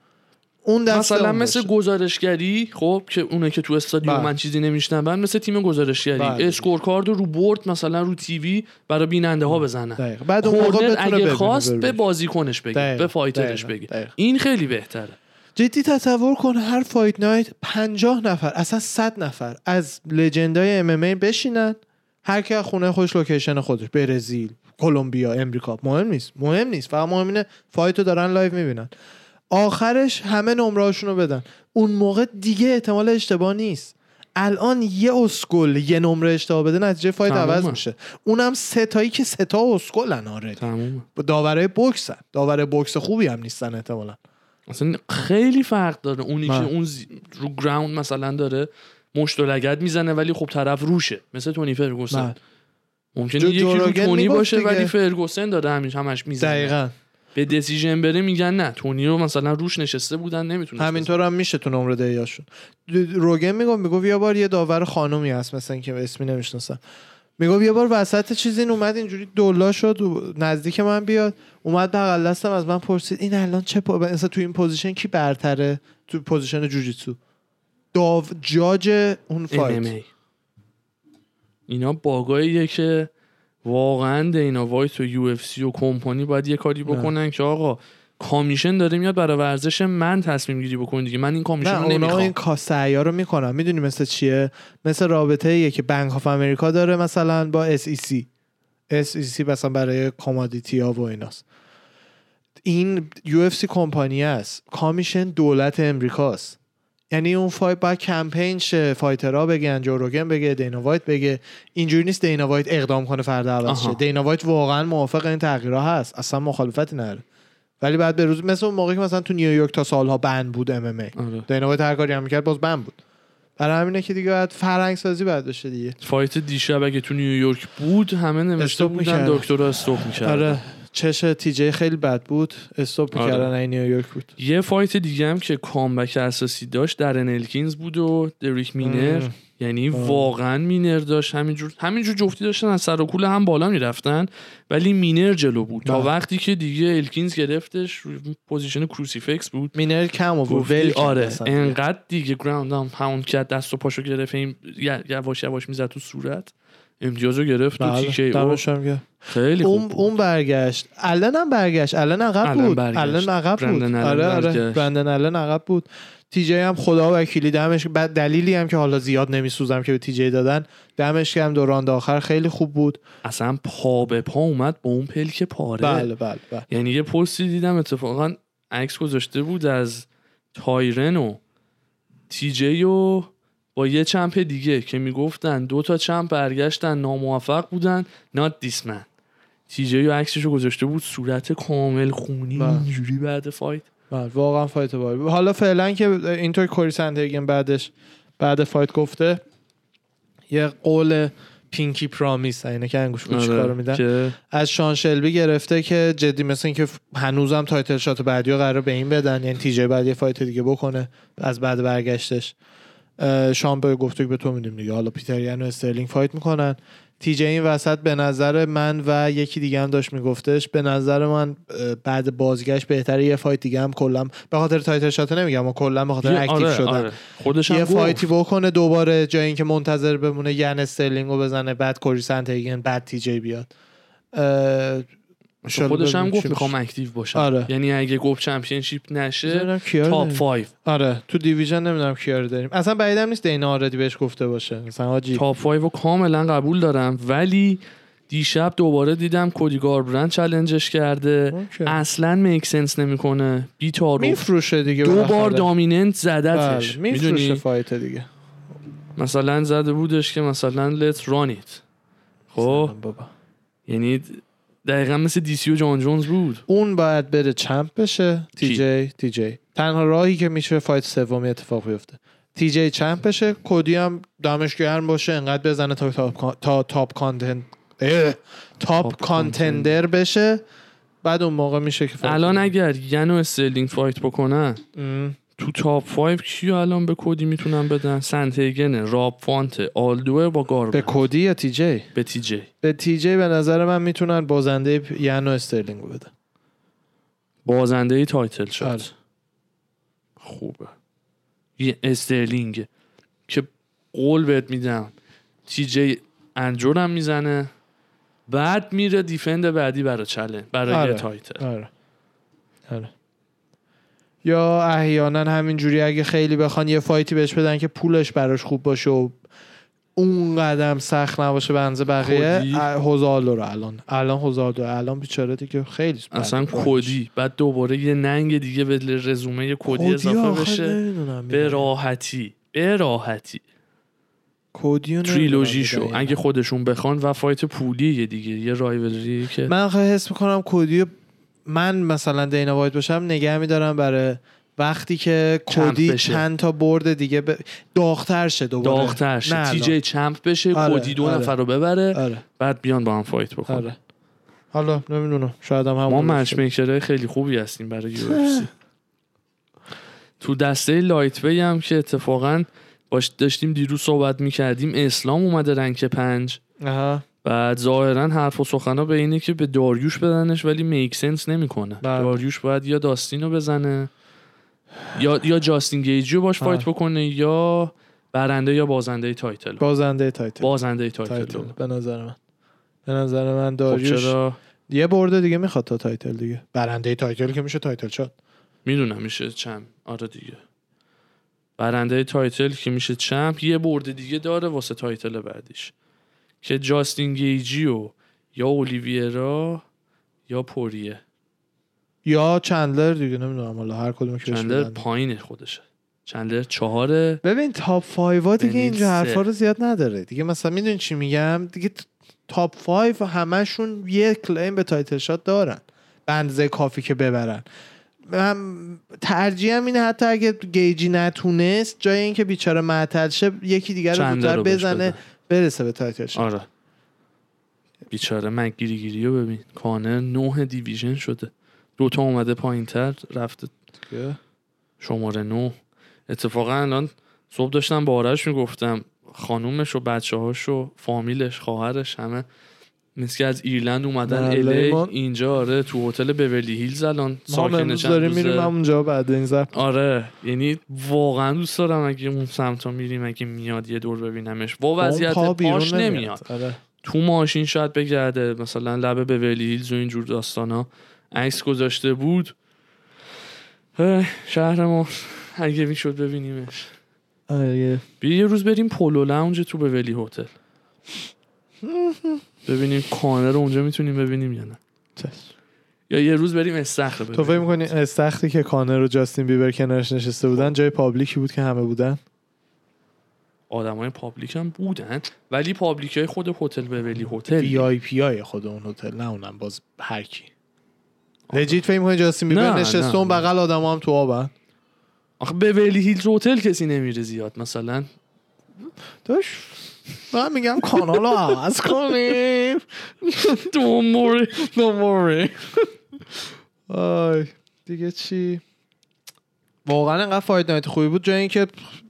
اون دست مثلا اون مثل. گزارشگری خب که اونه که تو استادیوم بله. من چیزی نمیشنون مثل تیم گزارشگری بله. scorecard رو board مثلا رو TV برای بیننده ها بزنن دقیق. بعد اون اگه خواست به. بازیکنش بگه دقیق. به fighter ش. بگه دقیق. این خیلی بهتره جدی تصور کن هر fight night 50 نفر اصلا 100 نفر از legend ای MMA بشینن هر کی از خونه خوش location خودش برزیل کلمبیا امریکا مهم نیست مهم نیست فقط مهم اینه fight رو دارن live می‌بینن آخرش همه نمرهاشون رو بدن. اون موقع دیگه احتمال اشتباه نیست. الان یه اسکل یه نمره اشتباه بده نتیجه fight. عوض میشه. اونم سه تایی که سه تا اسکلن آره. داورای بوکسن داورای بوکس خوبی هم نیستن احتمالا. اصلا خیلی فرق داره. اونی بله. که اون زی- رو ground مثلا داره مشت و لگد می‌زنه ولی خب طرف روشه. مثل تونی فرگوسن. ممکنه یکی رو تونی باشه دیگه. ولی فرگوسن داره همیش همش می‌زنه. دقیقا. به decision بره میگن نه. تونی رو مثلا روش نشسته بودن نمی‌تونه همینطور هم میشه تو نمره دهیاشون روگن می‌گفت می‌گفت یه بار یه داور خانومی هست مثلا که اسمی نمی‌شناسم می‌گفت یه بار وسط چیزی این اومد اینجوری دولا شد و نزدیک من بیاد. اومد بغل دستم از من پرسید این الان چه پا... مثلا تو این position کی برتره؟ تو position جوجیتسو. داور judge اون fight. اینا باگاییه که واقعا دینا وایت و UFC و کمپانی باید یه کاری بکنن که آقا commission داره میاد برای ورزش من تصمیم گیری بکن دیگه. من این commission رو نمی‌خوام. این کا- سعیا رو می‌کنن. می‌دونی مثل چیه؟ مثل رابطه ایه که Bank of America داره مثلا با SEC SEC مثلا برای commodity ها و ایناست. این UFC کمپانی است commission دولت امریکاست. یعنی اون fight باید کمپین شه fighter ها بگن جو روگن بگه دینا وایت بگه. اینجوری نیست دینا وایت اقدام کنه فردا عوض شه. دینا وایت واقعا موافق این تغییرها هست. اصلا مخالفتی نداره. ولی بعد به روز مثل اون موقعی که مثلا تو نیویورک تا سالها ban بود MMA آره. دینا وایت هر کاری هم می‌کرد باز ban بود. برای همینه که دیگه باید فرهنگ سازی باید بشه دیگه. fight دیشب اگه تو نیویورک بود همه نوشته stop بودن. دکتر stop می‌کرد آره. چش تیجی خیلی بد بود stop آره. می‌کردن این نیویورک بود یه fight دیگه هم که comeback اساسی داشت در الکینز بود و دریک مینر ام. یعنی آه. واقعا مینر داشت همینجور همینجور جفتی داشتن از سر و کول هم بالا می‌رفتن ولی مینر جلو بود تا بله. وقتی که دیگه الکینز گرفتش position crucifix بود مینر کم بود گفتی ول آره. انقدر دیگه ground and pound کرد دست و پاشو گرفت این یواش یواش می‌زد تو صورت امتیاز رو گرفت تو بله، تیکه او هم. خیلی اون خوب بود. اون برگشت. الان هم برگشت. الان عقب بود. الان عقب بود. آره آره. برندن الان عقب بود. تی جی هم خدا وکیلی دمش بعد دلیلی هم که حالا زیاد نمیسوزم که به تی جی دادن دمش گرم دوران آخر خیلی خوب بود. اصلا پا به پا اومد با اون پلک پاره. بله بله بله. یعنی یه پستی دیدم اتفاقا عکس گذاشته بود از تایرن و تی جی و با یه چمپ دیگه که می‌گفتن دو تا چمپ برگشتن ناموفق بودن نات دیسمن تی جی و عکسشو گذاشته بود صورت کامل خونی بله. اینجوری بعد فایت بله واقعا فایت باری بود. حالا فعلا که اینطور کوری سندهگن بعدش بعد فایت گفته یه قول پینکی پرامیس اینه که انگوش بود چیکارو میدن آره، که از شان شلبی گرفته که جدی مثل اینکه هنوزم تایتل شات بعدی رو قرار به این بدن یعنی تیجه بعد یه فایت دیگه بکنه از بعد برگشتش اه، شان به گفته که به تو میدیم دیگه. حالا پیتریان و استرلینگ fight می‌کنن. تیجه این وسط به نظر من و یکی دیگه هم داشت میگفتش به نظر من بعد بازگشت بهتره یه fight دیگه هم کلا به خاطر title shot نمیگم اما کلا به خاطر active آره، شدن. آره. خودش یه گفت. fight ی بکنه دوباره جای اینکه منتظر بمونه ین استرلینگ رو بزنه بعد کوری سنتیگن بعد تی جی بیاد. خودش هم گفت می‌خوام. active باشم. آره. یعنی اگه گفت چمپیونشیپ نشه تاپ داریم. 5 آره. تو دیویژن نمی‌دونم کیا رو داریم. اصلا بعیدم نیست دینا آردی بهش گفته باشه. مثلا حاجی. تاپ 5 رو کاملا قبول دارم. ولی دیشب دوباره دیدم کودی گاربرند چلنجش کرده. اوکی. اصلا میک سنس نمی‌کنه. بی تعارف. میفروشه دیگه دو. بار دامیننت زدتش. بله، میفروشه فایت دیگه. مثلا زده بودش که مثلا لت رانیت خب؟ یعنی دقیقا مثل دیسی و جان جونز بود اون باید بره champ بشه تی؟ جی تی جی تنها راهی که میشه fight سومی اتفاق بیفته تی جی champ بشه کودی هم دمش گرم باشه انقدر بزنه تا top تا top content اه، top contender بشه بعد اون موقع میشه که الان. اگر ین و استرلینگ فایت بکنن ام. تو top 5 کیو الان به کودی می‌تونن بدن؟ سنتیگن راب فانت آلدوه با به گاربن کودی یا تی جی؟ به تی جی. به تی جی به نظر من می‌تونن بازنده پ- ین و استرلینگ بدن. بازنده ای تایتل بله. شد خوبه. یه استرلینگ که قول بهت میدم. تی جی انجورم می‌زنه بعد میره دیفند بعدی برای چله برای آره. تایتل. آره. آره. یا احیانا همینجوری اگه خیلی بخوان یه فایتی بهش بدن که پولش براش خوب باشه و اون قدم سخت نباشه بنز بقیه حوزالو رو الان. الان حوزالو الان بیچاره دیگه خیلی اصلا. کودی بعد دوباره یه ننگ دیگه به رزومه کودی کودی اضافه بشه. به می‌دونم. راحتی. به راحتی. کودی تریلوژی شو. اگه خودشون بخوان و فایت پولیه دیگه. یه رایولری که من حس می‌کنم کودی من مثلا دینا وایت باشم نگه میدارم برای وقتی که کودی. چند تا برد دیگه ب... داغتر شه دوباره داغتر نه شه. تی جی champ بشه آره، کودی دو آره. نفر رو ببره آره بعد بیان با هم fight بکنه آره حالا نمی‌دونم شاید هم ما match باشه. maker های خیلی خوبی هستیم برای UFC تو دسته lightweight هم که اتفاقا باش داشتیم دیروز صحبت می‌کردیم اسلام اومده rank پنج آها بعد ظاهرا حرف و سخنا به اینه که به داریوش بدنش ولی make sense نمی‌کنه. داریوش باید یا داستین رو بزنه یا یا جاستین گیجی رو باش. fight بکنه یا برنده یا بازنده title. بازنده title. بازنده title. به نظر من. به نظر من خب داریوش چرا؟ یه برده دیگه می‌خواد تا title دیگه. برنده title که میشه title شد می‌دونم میشه champ آره دیگه. برنده title که میشه champ یه برده دیگه داره واسه title بعدیش. که جاستین گیجی و یا اولیویرا یا پوریه یا چندلر دیگه نمی‌دونم حالا هر کدوم که چندلر. پایین خودشه. چندلر چهاره ببین top 5 دیگه اینجا. حرفا رو زیاد نداره. دیگه مثلا می‌دونی چی میگم؟ دیگه top 5 همشون یه claim به title shot دارن. به اندازه کافی که ببرن. من ترجیحم اینه حتی اگه گیجی نتونست جای اینکه بیچاره معطل شه یکی دیگر رو زودتر بزنه. برسه به title آره. بیچاره من گیری گیری رو ببین. کانر نه دیویژن شده. دوتا اومده پایین تر رفته شماره نو اتفاقا الان صبح داشتم با آرش می‌گفتم خانومش و بچه هاش و فامیلش خواهرش همه مثل که از ایرلند اومدن بله، الی اینجا آره تو هتل بورلی هیلز الان ساکن چند داریم. میریم همونجا بعد این زب آره یعنی واقعا دوست دارم اگه اون سمتا میریم اگه میاد یه دور ببینمش. با وضعیت پا پاش نمیاد. آره. تو ماشین شاید بگرده مثلا لب بورلی هیلز و اینجور داستانا. عکس گذاشته بود. شهر ما اگه می‌شد ببینیمش. آره. بیا یه روز بریم پولو لاونج تو بولی هتل. ببینیم کانر رو اونجا می‌تونیم ببینیم یا نه. چشم. یا یه روز بریم استخر تو فکر می‌کنی استخری که کانر و جاستین بیبر کنارش نشسته بودن جای پابلیکی بود که همه بودن؟ آدم های پابلیک هم بودن ولی پابلیک های خود هتل بولی هتل. وی آی پی های خود اون هتل نه اونم باز هر کی. لجیت فکر می‌کنی جاستین بیبر نه، نشسته نه، اون. بغل آدم هم تو آبن؟ آخه بولی هیلز هتل کسی نمیره زیاد مثلا. داش من میگم کانال رو عوض کنیم. دوموری نموری آی دیگه چی؟ واقعا انقدر fight night خوبی بود جای اینکه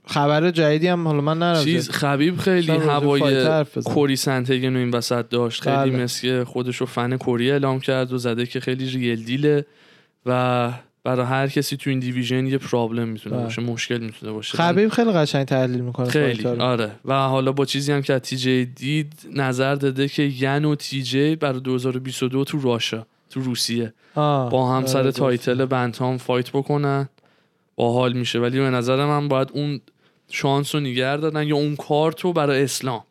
خبر جدیدی هم حالا من نرم چیز خبیب خیلی هوای. کوری سندهگن این وسط داشت. خیلی بله. مثل که خودش رو فن کوری اعلام کرد و زده که خیلی real deal ه و برای هر کسی تو این division یه problem می‌تونه بله. باشه مشکل می‌تونه باشه. خبیب خیلی قشنگ تحلیل می‌کنه خیلی آره. و حالا با چیزی هم که تی جی دید نظر داده که ین و تی جی برای 2022 تو Russia تو روسیه. با هم سر title bantam fight بکنن باحال میشه. ولی به نظر من باید اون شانس رو نگر دادن یا اون کارت رو برای اسلام.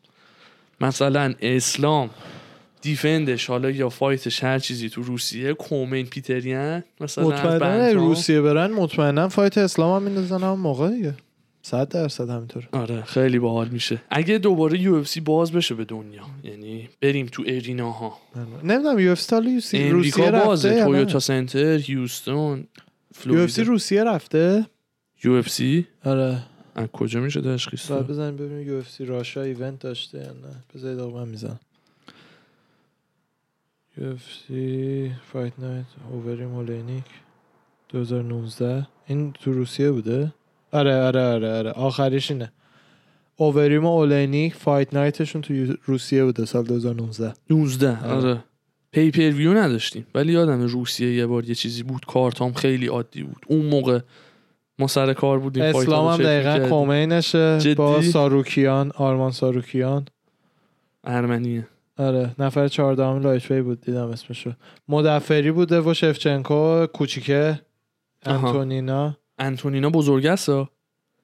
مثلا اسلام defend ش حالا یا fight ش هر چیزی تو روسیه co-main پیتر یان مثلا مطمئنا. روسیه برن مطمئنا fight اسلام هم میندازن هم موقع دیگه. صد درصد همینطور آره خیلی باحال میشه. اگه دوباره UFC باز بشه به دنیا یعنی بریم تو arena ها. نمی‌دونم UFC روسیه رفته؟ تویوتا سنتر هیوستون یو اف سی روسیه رفته؟ یو اف سی؟ آره. از کجا میشه تشخیص؟ بزنیم ببینیم UFC Russia event داشته یا نه. بذارید آقا من می‌زنم. سی fight night اووری و اولینیک 2019 این تو روسیه بوده؟ آره آره آره آره. آخریش اینه. اووریم و اولینیک fight night شون تو روسیه بوده سال 2019 19 آره. آره. پیپر ویو نداشتیم. ولی یادم روسیه یه بار یه چیزی بود. کارتام خیلی عادی بود. اون موقع ما سر کار بودیم اسلام هم دقیقا. کومینشه؟ با ساروکیان آرمان ساروکیان. ارمنیه. آره نفر چهاردهم لایت وی بود دیدم اسمشو مدفری بوده و شفچنکو کوچیکه. انتونینا انتونینا بزرگ است.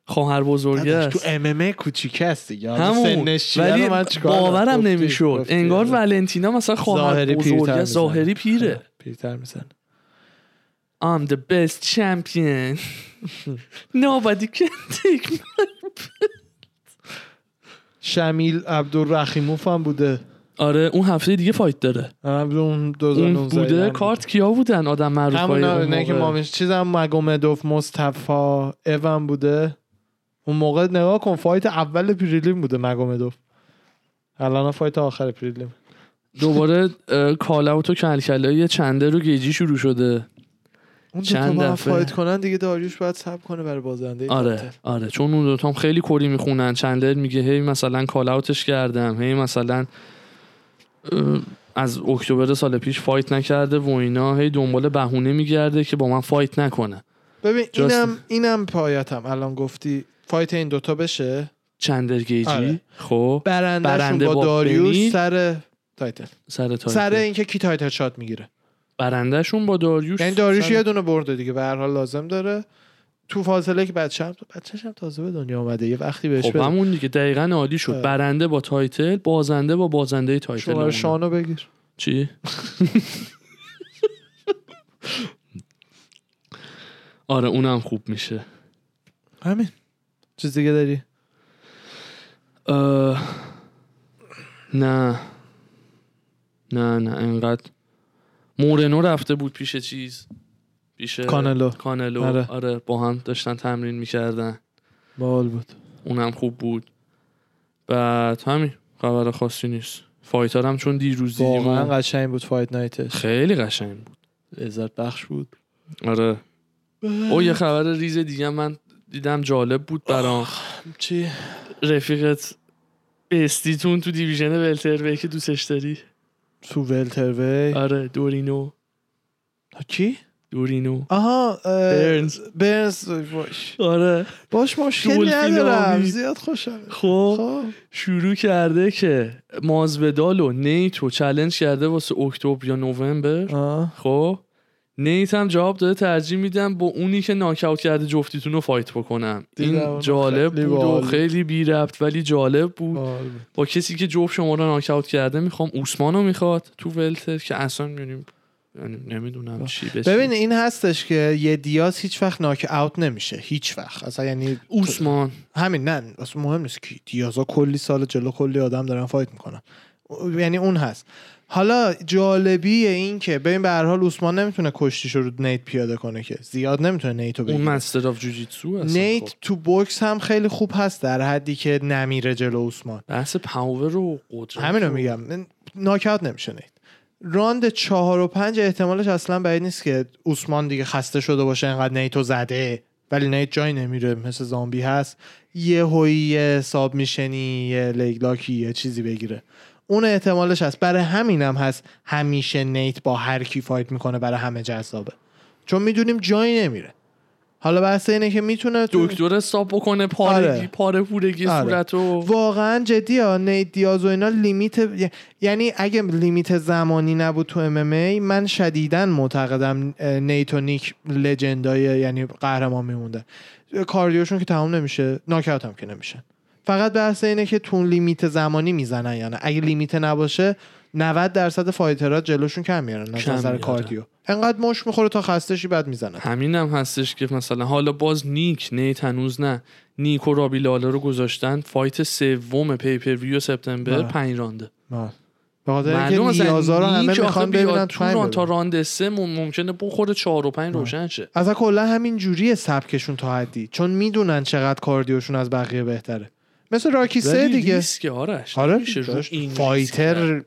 خواهر بزرگ داداش، تو است ام ام کوچیکه است دیگه همون ولی من؟ باورم نمی‌شد انگار آره. ولنتینا مثلا خواهر ظاهری بزرگ پیرتر است. می‌زنه. ظاهری پیره آره، پیرتر می‌زنه I'm the best champion nobody can take me شمیل عبدالرحیموف هم بوده آره اون هفته دیگه fight داره. اون اون 2019 بوده کارت کیا بودن آدم معروف همون نه که موقع؟ ما میش چیزم مگومدوف مصطفی اون بوده. اون موقع نگاه کن fight اول prelim بوده مگومدوف الان fight آخر prelim. دوباره call out و کلکلای چندلر و گیجی شروع شده. اون چند دفعه. fight کنن دیگه داریوش باید صبر کنه برای بازنده آره آره چون اون دوتا هم خیلی کری می‌خونن. چندلر میگه هی مثلا call out ش کردم هی مثلا از اکتبر سال پیش fight نکرده و اینا. هی دنبال بهونه میگرده که با من fight نکنه. ببین اینم اینم پایتم. الان گفتی fight این دوتا بشه؟ چندلر گیجی. آره. خب. برنده با با داریوش. سر title. سر title. سر اینکه کی title shot می‌گیره. برندهشون با داریوش یعنی داریوش سر- یه دونه برده دیگه. به هر حال لازم داره. تو فاصله که بچه هم بچه‌ش هم تازه به دنیا اومده. یه وقتی بهش خب بده. همون دیگه. دقیقا عالی شد. آره. برنده با title بازنده با بازنده title. شماره. شانو بگیر. چی؟ آره اونم خوب میشه. همین. چیز دیگه داری؟ اه، نه. نه نه انقدر. مورنو رفته بود پیش چیز. پیش کانلو. کانلو. آره. آره. با هم داشتن تمرین می‌کردن. بال بود. اونم خوب بود. بعد همین خبر خاصی نیست. فایتر هم چون دیروز دیدیم. واقعا قشنگ بود فایت نایتش. خیلی قشنگ بود. لذت بخش بود. آره. او یه خبر ریز دیگه من دیدم جالب بود برام. چی؟ رفیقت بستیتون تو دیویژن ولتروی که دوستش داری؟ تو ولتروی؟ آره دورینو. کی؟ دورینو آها اه، برنز. برنز باش آره باش دولفین ندارم. زیاد خوشم خب خب شروع کرده که مازودال و نیتو چلنج کرده واسه اکتبر یا نوامبر. خب نیت هم جواب داده ترجیح میدم با اونی که ناکاوت کرده جفتیتون رو فایت بکنم این. جالب بود و. خیلی بی ربط ولی جالب بود. با کسی که جفت شما رو ناکاوت کرده می‌خوام اوسمان رو می‌خواد تو ولتر که اصلا یعنی نمی‌دونم چی بشه. ببین این هستش که یه دیاز هیچ وقت ناک اوت نمیشه. هیچ وقت. اصلا یعنی اوسمان. همین نه اصلا مهم نیست که دیازا کلی سال جلو کلی آدم دارن fight می‌کنن. یعنی اون هست. حالا جالبی این که ببین به هر حال اوسمان نمی‌تونه کشتیش رو نیت پیاده کنه که. زیاد نمی‌تونه نیتو اون بگیره master of جوجیتسو نیت خب. تو بوکس هم خیلی خوب هست در حدی که نمیره جلو اوسمان. بحث power و قدرت همینو میگم. ناکاوت نمیشه نیت. راند چهار و پنج احتمالش اصلا بعید نیست که اوسمان دیگه خسته شده باشه انقدر نیتو زده. ولی نیت جای نمیره مثل زامبی هست. یه هویی یه حساب میشنی یه لگلاکی یه چیزی بگیره. اون احتمالش هست. برای همینم هست. همیشه نیت با هر کی فایت می‌کنه برای همه جذابه. چون می‌دونیم جایی نمیره. حالا بحث اینه که می‌تونه تو- دکتر استاپ بکنه پارگی آره. پاره پورگی آره. صورت و واقعا جدی ها نیت دیاز و اینا لیمیت یعنی اگه لیمیت زمانی نبود تو ام من شدیدا معتقدم نیت و نیک legend ای یعنی قهرمان میمونده cardio شون که تمام نمیشه ناکاوت هم که نمیشن فقط بحث اینه که تو اون limit زمانی می‌زنن یا نه اگه limit نباشه 90 درصد fighter ها جلوشون کم میارن از نظر. cardio انقدر مشت می‌خوره تا خسته شی بعد می‌زنه همین هم هستش که مثلا حالا باز نیک نیت هنوز نه. نیک و رابی لاولر رو گذاشتن fight سوم pay-per-view سپتامبر بله. پنج رانده. به خاطر اینکه نیازا رو همه می‌خوان ببینن تو ران تا راند سه مم- ممکنه بخوره چهار و پنج روشن شه. اصلا کلا همین جوریه سبکشون تا حدی. چون می‌دونن چقدر کاردیوشون از بقیه بهتره. مثل راکی سه دیگه. ریسک آرش آره. فایتر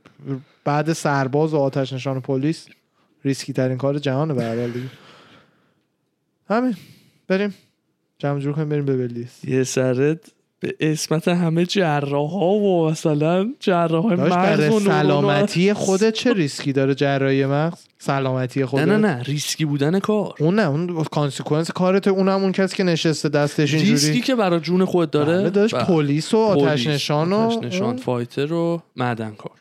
بعد سرباز و آتش نشان پلیس ریسکی ترین کار جهانه به حال دیگه. همین. بریم. جمع جور کنیم بریم به بلیس یه سرت. به اسمت همه جراح ها و مثلا جراح مغز و سلامتی خودت چه ریسکی داره جراحی مغز؟ سلامتی نه خودت؟ نه نه ریسکی بودن کار. اون نه اون کانسیکونس کارت اونم اون کسی که نشسته دستش ریسکی اینجوری که برای جون خود داره؟ بله داشت بله. پلیس و آتش نشان و آتش نشان فایتر و معدن کار.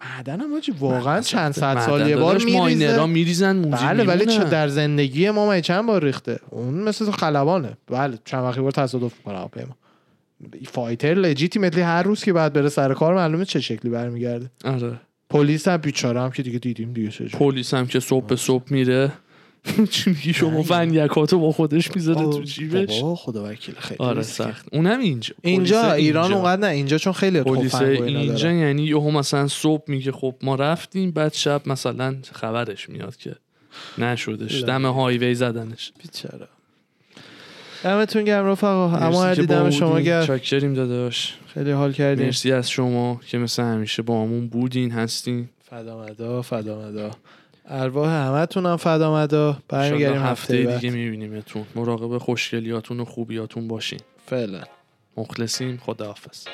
معدنم آجی واقعا چند صد معدن سال یه بار میریزه. میریزن موزی بله ولی چه. در زندگی ما من چند بار ریخته؟ اون مثل خلبانه. بله چند وقتی بار تصادف می‌کنه هواپیما. فایتر لجیتیمتلی هر روز که بعد بره سر کار معلومه چه شکلی برمیگرده. آره. پلیس هم بیچاره هم که دیگه دیدیم دیگه چه. پلیس هم که صبح به صبح میره. میگی شما ونیکاتو با خودش می‌ذاره تو جیبش. بابا خدا وکیل خیلی آره. سخت. اونم اینجا. اینجا ایران. اونقدر نه اینجا چون خیلی پلیس اینجا. یعنی یهو مثلا صبح میگه خب ما رفتیم بعد شب مثلا خبرش میاد که نشدش. دم هایوی زدنش. بیچاره. دمتون گرم رفقا. اما که دیدم شما. گرم. چاکریم داداش. خیلی حال کردیم مرسی از شما که مثل همیشه با همون بودین هستین. فدا مدا فدا مدا ارواح همتون هم فدا مدا برمیگردیم هفته هفته دیگه میبینیمتون. مراقب خوشگلیاتون و خوبیاتون باشین. فعلا. مخلصیم. خداحافظ.